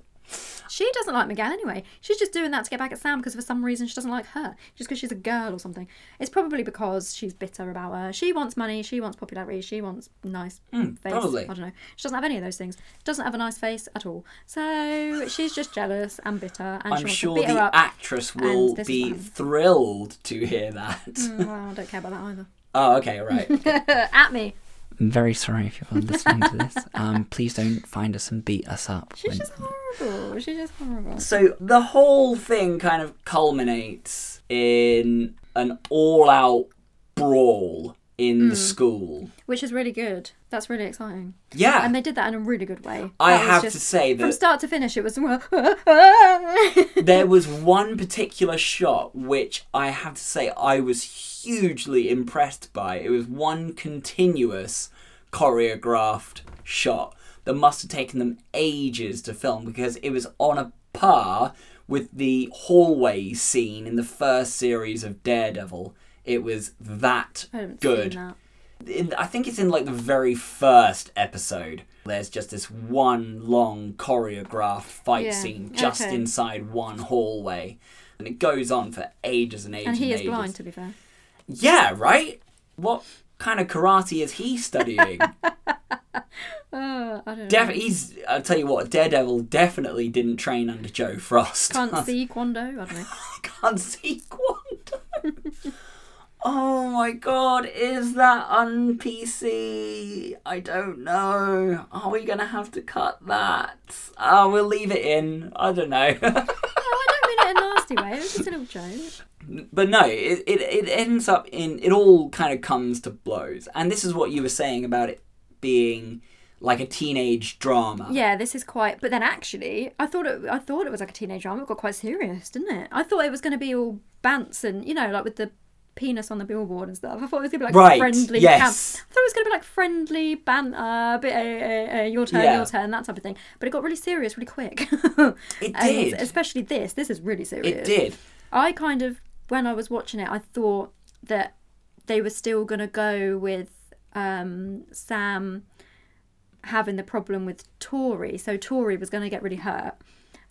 She doesn't like Miguel anyway. She's just doing that to get back at Sam because for some reason she doesn't like her. Just because she's a girl or something. It's probably because she's bitter about her. She wants money. She wants popularity. She wants nice face. Hmm, probably. I don't know. She doesn't have any of those things. Doesn't have a nice face at all. So she's just jealous and bitter. And she I'm wants sure to beat her the up. actress will and this is be thrilled to hear that. Mm, well, I don't care about that either. Oh, okay, right. at me. I'm very sorry if you're listening to this. Um, please don't find us and beat us up. She's just horrible. She's just horrible. So the whole thing kind of culminates in an all-out brawl in Hmm. the school. Which is really good. That's really exciting. Yeah, And they did that in a really good way. I That have just- to say that From start to finish, it was. there was one particular shot which I have to say I was hugely impressed by. It was one continuous choreographed shot that must have taken them ages to film because it was on a par with the hallway scene in the first series of Daredevil. It was that I good that. in, I think it's in like the very first episode. There's just this one long choreographed fight Yeah, scene just okay. inside one hallway, and it goes on for ages and ages. And he is ages. blind, to be fair. Yeah, right. What kind of karate is he studying? Uh, I don't know. He's. I'll tell you what. Daredevil definitely didn't train under Jo Frost. Can't see Kwando. I don't know. Can't see Quantum. oh my god, is that on PC? I don't know. Are we gonna have to cut that? Oh, we'll leave it in. I don't know. No, I don't mean it in a nasty way. It was just a little joke. but no, it, it it ends up in it all kind of comes to blows, and this is what you were saying about it being like a teenage drama. Yeah, this is quite. But then actually, I thought it. I thought it was like a teenage drama. It got quite serious, didn't it? I thought it was going to be all bants and you know, like with the penis on the billboard and stuff. I thought it was going to be like Right, friendly. yes. Camp. I thought it was going to be like friendly banter, a bit uh, uh, uh, your turn, Yeah. your turn, that type of thing. But it got really serious really quick. It did. especially this. This is really serious. It did. I kind of, when I was watching it, I thought that they were still going to go with um, Sam having the problem with Tori. So Tori was going to get really hurt,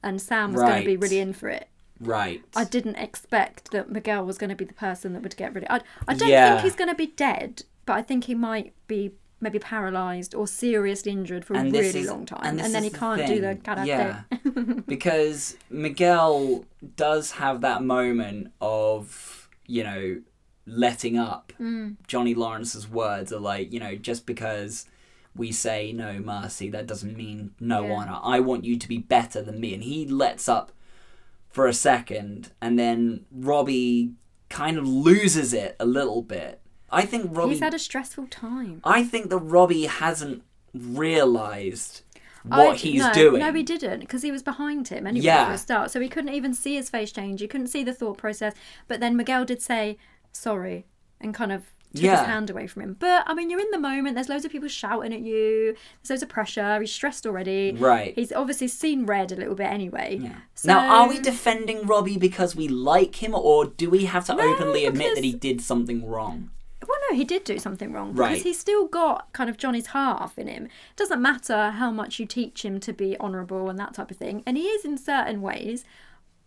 and Sam was going to be really in for it. Right. I didn't expect that Miguel was going to be the person that would get rid of. I, I don't Yeah. think he's going to be dead, but I think he might be maybe paralysed or seriously injured for a And this really is- long time, and and, then he the can't do the thing. karate. Yeah. because Miguel does have that moment of, you know, letting up. Mm. Johnny Lawrence's words are like, you know, just because we say no mercy, that doesn't mean no Yeah. honor. I want you to be better than me. And he lets up for a second, and then Robbie kind of loses it a little bit. I think Robbie. He's had a stressful time. I think that Robbie hasn't realized what I- he's no, doing. No, he didn't because he was behind him anyway Yeah. for a start. So he couldn't even see his face change. You couldn't see the thought process. But then Miguel did say sorry and kind of took Yeah. his hand away from him. But I mean, you're in the moment. There's loads of people shouting at you. There's loads of pressure. He's stressed already. Right. He's obviously seen red a little bit anyway. Yeah. So, Now, are we defending Robbie because we like him, or do we have to No, openly admit that he did something wrong? Well, no, he did do something wrong Right. because he's still got kind of Johnny's half in him. It doesn't matter how much you teach him to be honourable and that type of thing, and he is in certain ways.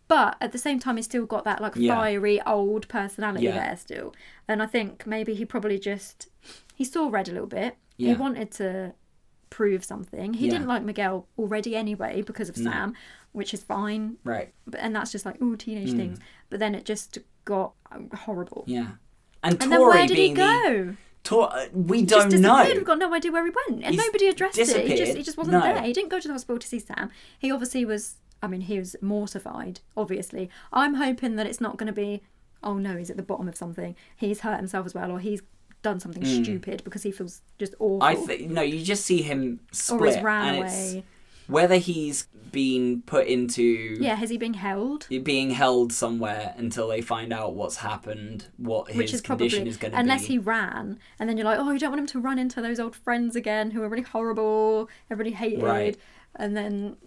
But at the same time, he's still got that like Yeah. fiery old personality Yeah. there still. And I think maybe he probably just he saw red a little bit. He wanted to prove something. He Yeah. didn't like Miguel already anyway because of No. Sam, which is fine. Right. But and that's just like oh teenage things. But then it just got horrible. Yeah. And, And then where did he the go? Tor- uh, we He don't just know. We've got no idea where he went, and He's nobody addressed it. He just he just wasn't No. there. He didn't go to the hospital to see Sam. He obviously was. I mean, he was mortified. Obviously, I'm hoping that it's not going to be. Oh no, he's at the bottom of something. He's hurt himself as well, or he's done something hmm. stupid because he feels just awful. I think no. You just see him split, or he's ran away. whether he's been put into Yeah, has he been held? being held somewhere until they find out what's happened, what his Which is probably condition is going to be. unless he ran, and then you're like, oh, you don't want him to run into those old friends again who are really horrible, everybody hated, Right. and then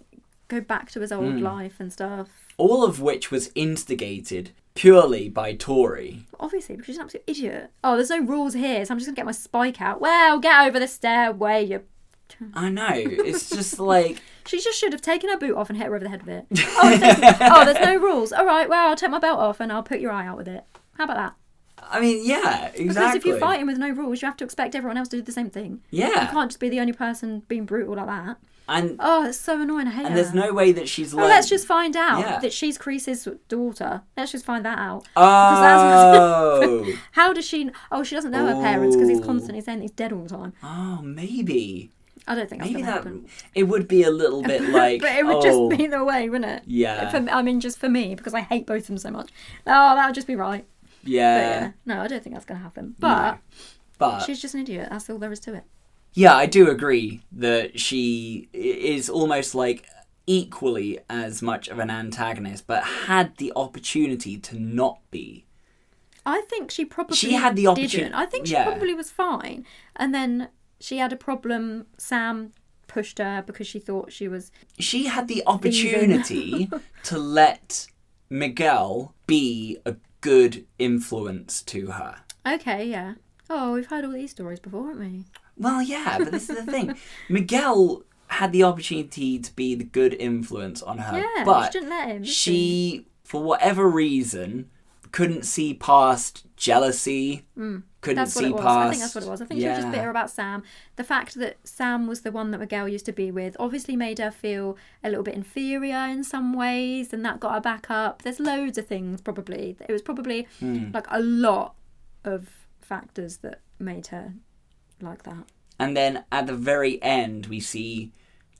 go back to his old Hmm. life and stuff. All of which was instigated purely by Tori. Obviously, because she's an absolute idiot. Oh, there's no rules here, so I'm just gonna get my spike out. Well, get over the stairway. You. I know. It's just like She just should have taken her boot off and hit her over the head with it. Oh, there's, oh, there's no rules. All right, well, I'll take my belt off and I'll put your eye out with it. How about that? I mean, yeah, exactly. Because if you're fighting with no rules, you have to expect everyone else to do the same thing. Yeah. You can't just be the only person being brutal like that. And Oh, it's so annoying. I hate and her. there's no way that she's Well, let's just find out Yeah. that she's Kreese's daughter. Let's just find that out. Oh, How does she? Oh, she doesn't know her parents because he's Ooh. constantly saying he's dead all the time. oh, maybe, I don't think that's maybe gonna that happen. it would be a little bit like. But it would oh, just be the way, wouldn't it? Yeah. For, um, I mean, just for me because I hate both of them so much. Oh, that would just be right. But yeah, yeah, no, I don't think that's gonna happen. But but she's just an idiot. That's all there is to it. Yeah, I do agree that she is almost like equally as much of an antagonist, but had the opportunity to not be. I think she probably She had the opportuni- didn't. I think she yeah. probably was fine, and then she had a problem. Sam pushed her because she thought she was she had the opportunity to let Miguel be a good influence to her. okay. Yeah. Oh, we've heard all these stories before, haven't we? Well, yeah, but this is the thing. Miguel had the opportunity to be the good influence on her, Yeah, but she didn't let him. she, for whatever reason, couldn't see past jealousy. Couldn't Hmm. That's what see it was. past. I think that's what it was. I think she was just bitter about Sam. The fact that Sam was the one that Miguel used to be with obviously made her feel a little bit inferior in some ways, and that got her back up. There's loads of things probably. It was probably Hmm. like a lot of factors that made her like that. And then at the very end, we see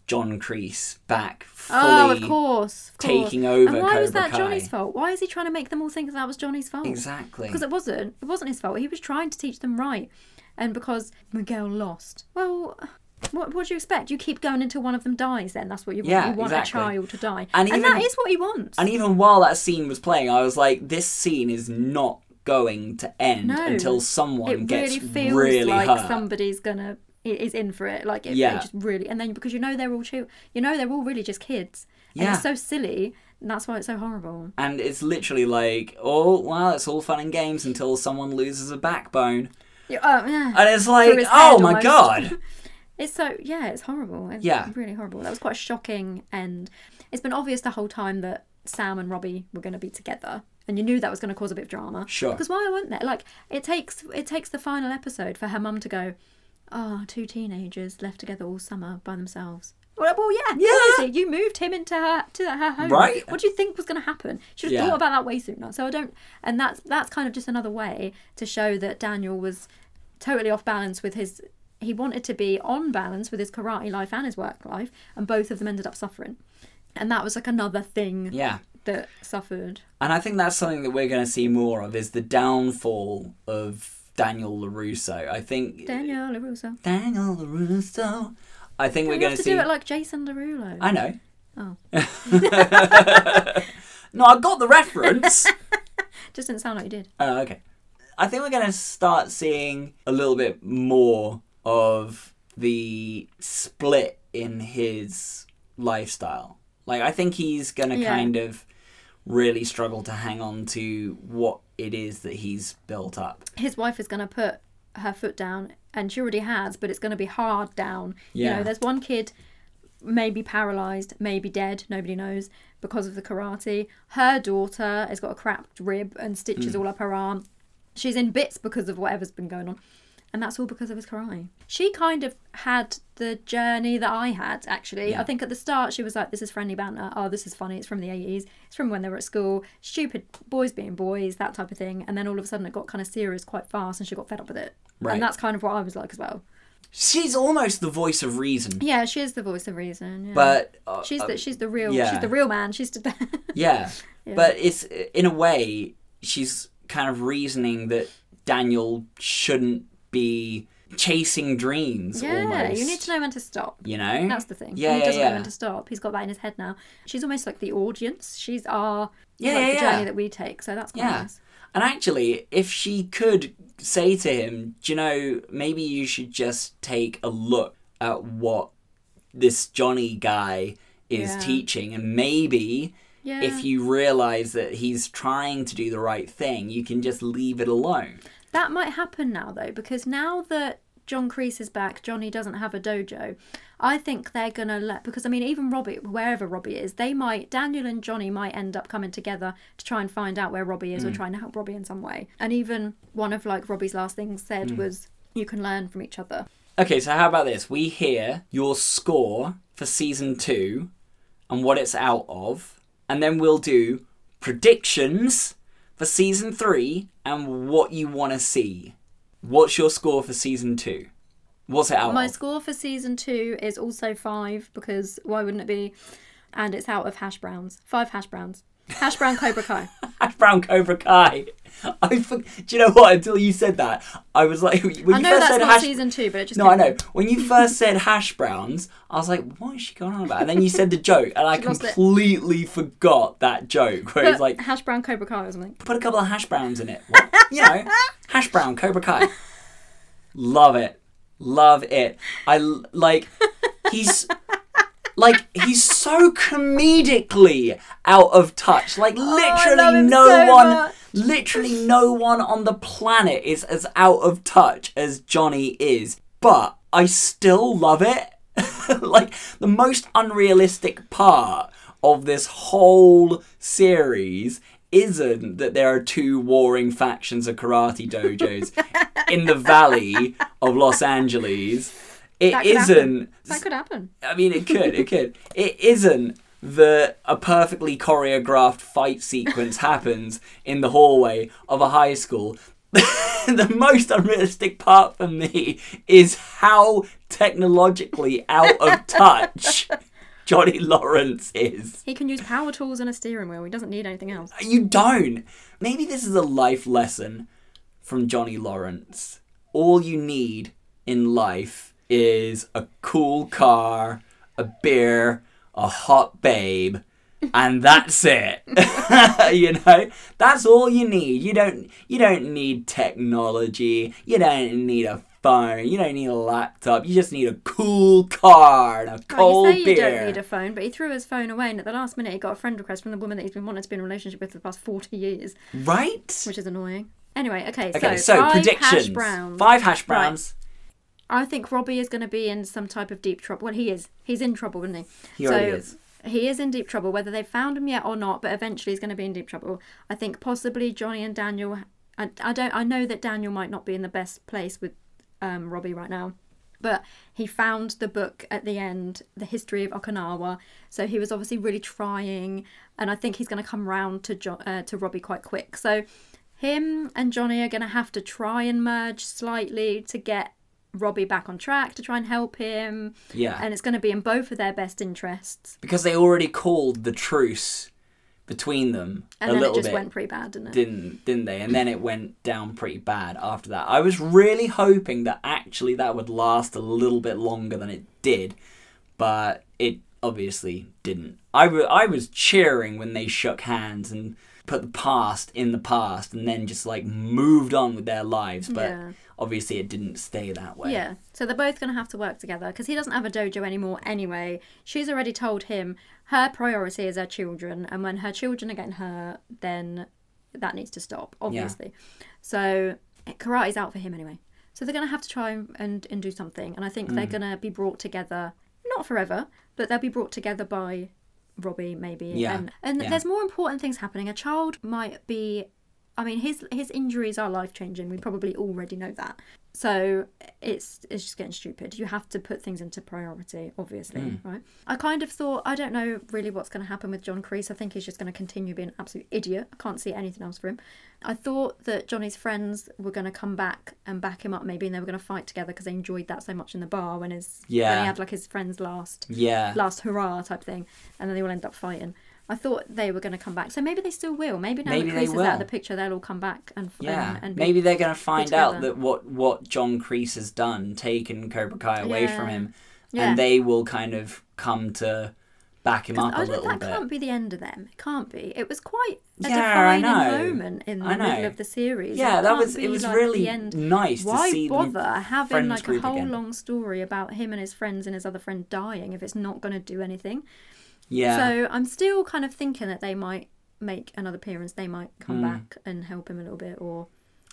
John Kreese back fully. Oh, of course. Of course. taking over And why was Cobra that Kai. Johnny's fault? Why is he trying to make them all think that was Johnny's fault? Exactly. Because it wasn't. It wasn't his fault. He was trying to teach them right. And because Miguel lost. Well, what, what do you expect? You keep going until one of them dies then. That's what you want. Yeah, you want exactly. a child to die. And And, even- that is what he wants. And even while that scene was playing, I was like, this scene is not going to end No. until someone it gets really feels really like hurt. somebody's gonna is in for it. Like it, Yeah. it just really, and then because you know they're all too, you know they're all really just kids. And Yeah. it's so silly. And that's why it's so horrible. And it's literally like, oh, well, it's all fun and games until someone loses a backbone. Yeah, oh, yeah. And it's like, oh my almost. god. It's so yeah, it's horrible. It's Yeah. really horrible. That was quite a shocking end. It's been obvious the whole time that Sam and Robbie were going to be together, and you knew that was going to cause a bit of drama. Sure. Because why weren't there? Like it takes it takes the final episode for her mum to go, ah, oh, two teenagers left together all summer by themselves. Well, well yeah, Yeah. seriously, you moved him into her to her home. Right. What do you think was going to happen? Should have Yeah. thought about that way sooner. So I don't, and that's that's kind of just another way to show that Daniel was totally off balance with his. He wanted to be on balance with his karate life and his work life, and both of them ended up suffering. And that was like another thing Yeah. That suffered. And I think that's something that we're going to see more of is the downfall of Daniel LaRusso. I think Daniel LaRusso. Daniel LaRusso. I think we're You going to see do it like Jason Derulo. I know. Oh. no, I got the reference. Just didn't sound like you did. Oh, okay. I think we're going to start seeing a little bit more of the split in his lifestyle. Like, I think he's going to Yeah. kind of really struggle to hang on to what it is that he's built up. his wife is going to put her foot down and she already has but it's going to be hard down you Yeah. know there's one kid maybe paralyzed maybe dead nobody knows because of the karate her daughter has got a cracked rib and stitches Mm. all up her arm she's in bits because of whatever's been going on and that's all because of his karate she kind of had the journey that i had actually Yeah. i think at the start she was like this is friendly banter oh this is funny it's from the 80s it's from when they were at school stupid boys being boys that type of thing and then all of a sudden it got kind of serious quite fast and she got fed up with it Right. and that's kind of what i was like as well She's almost the voice of reason. yeah she is the voice of reason yeah. But uh, she's uh, the she's the real yeah. she's the real man she's the Yeah. Yeah. But it's in a way she's kind of reasoning that Daniel shouldn't be chasing dreams yeah almost. you need to know when to stop You know? That's the thing. Yeah, he yeah, doesn't yeah. know when to stop. He's got that in his head now. She's almost like the audience. She's our Yeah, like yeah, the journey that we take. So that's quite Yeah. nice. And actually, if she could say to him, do you know, maybe you should just take a look at what this Johnny guy is teaching, and maybe if you realize that he's trying to do the right thing, you can just leave it alone. That might happen now though, because now that John Kreese is back, Johnny doesn't have a dojo. I think they're gonna let because I mean even Robbie, wherever Robbie is, they might Daniel and Johnny might end up coming together to try and find out where Robbie is or mm. trying to help Robbie in some way. And even one of like Robbie's last things said mm. was, "You can learn from each other." Okay, so how about this? We hear your score for season two and what it's out of, and then we'll do predictions for season three and what you want to see. What's your score for season two? What's it out My of? score for season two is also five because why wouldn't it be? And it's out of hash browns. Five hash browns. Hash brown Cobra Kai. Hash Brown Cobra Kai. I for- do you know what? Until you said that, I was like, when you I know first that's said not hash. season two, but it just No, I know. When you first said hash browns, I was like, what is she going on about? And then you said the joke, and I She lost it. completely forgot that joke where it's like, hash brown Cobra Kai or something. put a couple of hash browns in it. What? You know, hash brown, Cobra Kai. Love it. Love it. I l- like, he's. Like he's so comedically out of touch. Like Oh, love literally him no so one much. Literally no one on the planet is as out of touch as Johnny is. But I still love it. like the most unrealistic part of this whole series isn't that there are two warring factions of karate dojos in the valley of Los Angeles. It That isn't happen. That could happen. I mean, it could, it could. It isn't that a perfectly choreographed fight sequence happens in the hallway of a high school. the most unrealistic part for me is how technologically out of touch Johnny Lawrence is. He can use power tools and a steering wheel. He doesn't need anything else. Uh, you don't. Maybe this is a life lesson from Johnny Lawrence. All you need in life is a cool car, a beer, a hot babe, and that's it. you know? That's all you need. You don't you don't need technology. You don't need a phone. You don't need a laptop. You just need a cool car and a cold well, you say beer. you don't need a phone, but he threw his phone away, and at the last minute, he got a friend request from the woman that he's been wanting to be in a relationship with for the past forty years, right? which is annoying. Anyway, okay, Okay, so, so, five predictions. hash browns. Five hash browns. I think Robbie is going to be in some type of deep trouble. Well, he is. He's in trouble, isn't he? He already is. He is in deep trouble, whether they've found him yet or not. But eventually, he's going to be in deep trouble. I think possibly Johnny and Daniel. I, I don't. I know that Daniel might not be in the best place with um, Robbie right now, but he found the book at the end, the history of Okinawa. So he was obviously really trying, and I think he's going to come round to jo- uh, to Robbie quite quick. So him and Johnny are going to have to try and merge slightly to get Robbie back on track to try and help him. Yeah. And it's going to be in both of their best interests. because they already called the truce between them And a then it little just bit. went pretty bad, didn't it? didn't didn't they? And then it went down pretty bad after that. I was really hoping that actually that would last a little bit longer than it did, but it obviously didn't. I wa- I was cheering when they shook hands and put the past in the past and then just like moved on with their lives, but Yeah. obviously it didn't stay that way. Yeah, so they're both going to have to work together because he doesn't have a dojo anymore anyway. She's already told him her priority is her children, and when her children are getting hurt, then that needs to stop, obviously. So karate's out for him anyway. So they're going to have to try and, and do something, and I think Mm. they're going to be brought together, not forever, but they'll be brought together by Robbie maybe. Yeah, And, and yeah. there's more important things happening. A child might be I mean, his his injuries are life changing. We probably already know that. So it's it's just getting stupid. You have to put things into priority, obviously, Hmm. right? I kind of thought I don't know really what's going to happen with John Kreese. I think he's just going to continue being an absolute idiot. I can't see anything else for him. I thought that Johnny's friends were going to come back and back him up, maybe, and they were going to fight together because they enjoyed that so much in the bar when his when Yeah. he had like his friends last Yeah. last hurrah type thing, and then they all end up fighting. I thought they were going to come back, so maybe they still will. Maybe now Maybe that Kreese is out of the picture, they'll all come back and Yeah, and, and be- maybe they're going to find out that what what John Kreese has done, taken Cobra Kai away Yeah. from him, Yeah. and they will kind of come to back him up a little that bit. can't be the end of them. It can't be. It was quite a Yeah, defining moment in the middle of the series. Yeah, It that was- it was like really the end. nice to Why bother having like a whole again. long story about him and his friends and his other friend dying if it's not going to do anything? Yeah, So I'm still kind of thinking that they might make another appearance. They might come hmm. back and help him a little bit, or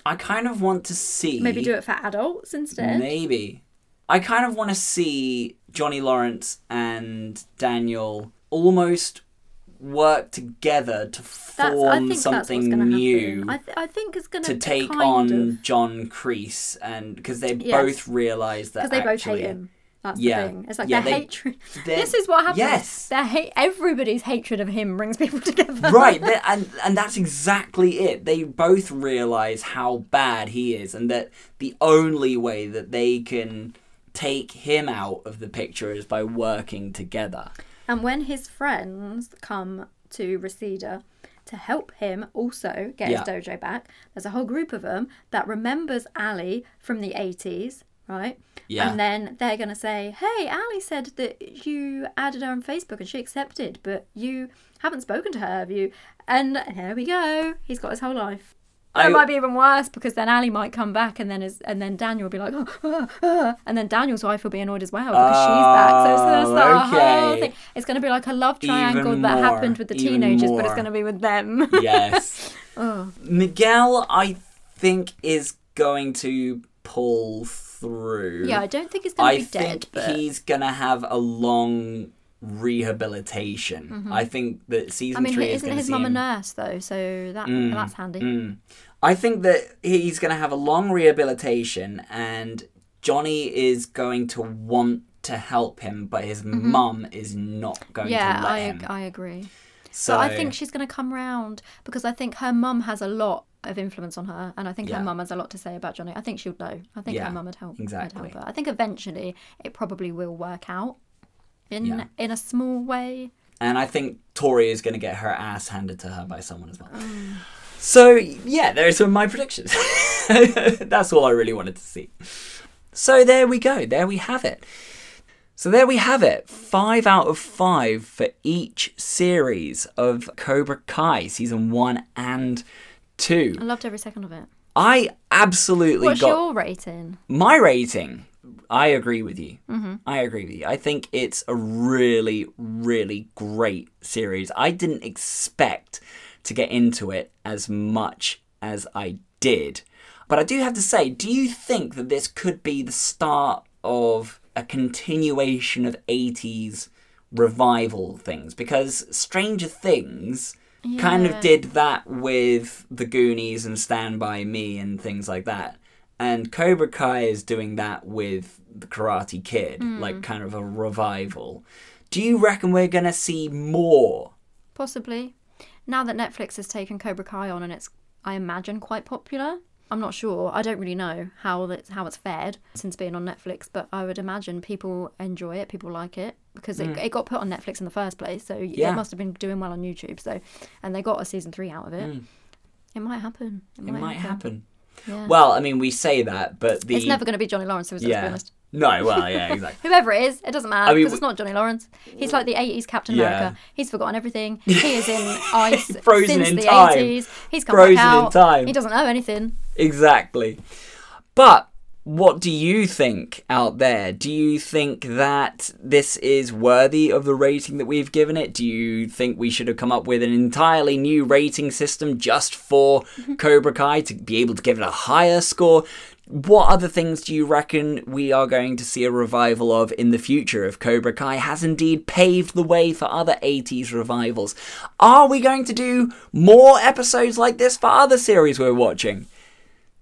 I kind of want to see maybe do it for adults instead. Maybe. I kind of want to see Johnny Lawrence and Daniel almost work together to form think something new. I, th- I think it's going to take on of John Kreese and because they Yes. both realize that because they both actually hate him. That's Yeah. the thing. It's like Yeah, their they- hatred. This is what happens. Yes. Their hate. Everybody's hatred of him brings people together. right and and that's exactly it they both realize how bad he is and that the only way that they can take him out of the picture is by working together And when his friends come to Reseda to help him also get Yeah. his dojo back, there's a whole group of them that remembers Ali from the 80s, right? Yeah. And then they're going to say, hey, Ali said that you added her on Facebook and she accepted, but you haven't spoken to her, have you? And here we go. He's got his whole life. I- it might be even worse because then Ali might come back and then his, and then Daniel will be like, oh, ah, ah," and then Daniel's wife will be annoyed as well because she's back. So it's going to Oh, start a whole thing. It's going to be like a love triangle Even that more, happened with the teenagers, but it's going to be with them. yes oh. Miguel, I think, is going to pull through. Yeah, I don't think it's going to be think dead, but he's gonna have a long rehabilitation. I think that season Mm-hmm. I mean, three is isn't going to his mum a nurse though? So that Mm, that's handy. mm. I think that he's going to have a long rehabilitation, and Johnny is going to want to help him, but his mum is not going Mm-hmm. Yeah, to let I him. ag- I agree. So But I think she's going to come round because I think her mum has a lot of influence on her, and I think Yeah. her mum has a lot to say about Johnny. I think she'll know. I think Yeah, her mum would help. exactly. help her. I think eventually it probably will work out in Yeah. in a small way. and I think Tori is going to get her ass handed to her by someone as well. Mm. So yeah, there's some of my predictions. That's all I really wanted to see. So there we go. There we have it. So there we have it. Five out of five for each series of Cobra Kai, season one and two. I loved every second of it. I absolutely What's got your rating? my rating. I agree with you. Mm-hmm. I agree with you. I think it's a really, really great series. I didn't expect to get into it as much as I did. But I do have to say, do you think that this could be the start of a continuation of 80s revival things? Because Stranger Things kind of did that with The Goonies and Stand By Me and things like that. And Cobra Kai is doing that with The Karate Kid, hmm. like kind of a revival. Do you reckon we're going to see more? Possibly. Now that Netflix has taken Cobra Kai on and it's, I imagine, quite popular. I'm not sure. I don't really know how that's how it's fared since being on Netflix, but I would imagine people enjoy it, people like it because it, it got put on Netflix in the first place, so Mm. Yeah. it must have been doing well on YouTube. So, and they got a season three out of it. It might happen. It, Mm. It might happen. Yeah. Well, I mean, we say that, but the. it's never going to be Johnny Lawrence, so let's be honest. No, well, yeah, exactly. Whoever it is, it doesn't matter I mean, because it's not Johnny Lawrence. He's like the 80s Captain Yeah. America. He's forgotten everything. He is in ice Frozen since in the time. 80s. He's come Frozen back in out. time. He doesn't know anything. Exactly. But what do you think out there? Do you think that this is worthy of the rating that we've given it? Do you think we should have come up with an entirely new rating system just for Cobra Kai to be able to give it a higher score? What other things do you reckon we are going to see a revival of in the future if Cobra Kai has indeed paved the way for other 80s revivals? Are we going to do more episodes like this for other series we're watching?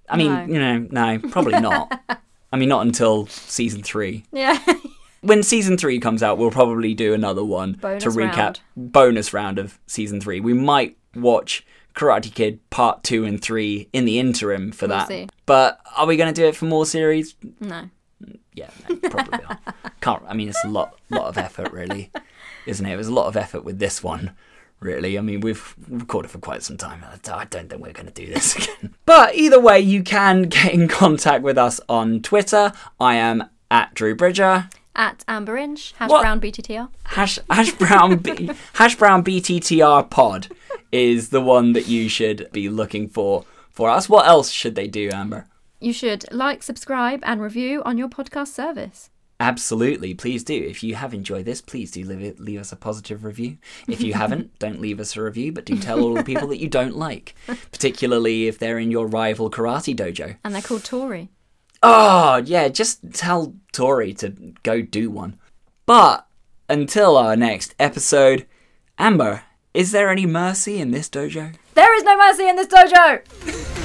I mean, No. you know, no, probably not. I mean, not until season three. Yeah. When season three comes out, we'll probably do another one Bonus to recap round. bonus round of season three. We might watch Karate Kid part two and three in the interim for We'll that. see. But are we going to do it for more series? no. Yeah, no, probably not. Can't. I mean, it's a lot, lot of effort, really, isn't it? It was a lot of effort with this one, really. I mean, we've recorded for quite some time. I I don't think we're going to do this again. But either way, you can get in contact with us on Twitter. I am at Drew Bridger. At Amber Inch, hash What? brown BTTR. Hash, hash brown B, hash brown BTTR pod is the one that you should be looking for for us. What else should they do, Amber? You should like, subscribe, and review on your podcast service. Absolutely, please do. If you have enjoyed this, please do leave, it, leave us a positive review. If you haven't, don't leave us a review, but do tell all the people that you don't like, particularly if they're in your rival karate dojo. And they're called Tori. Oh, yeah, just tell Tori to go do one. But until our next episode, Amber, is there any mercy in this dojo? There is no mercy in this dojo!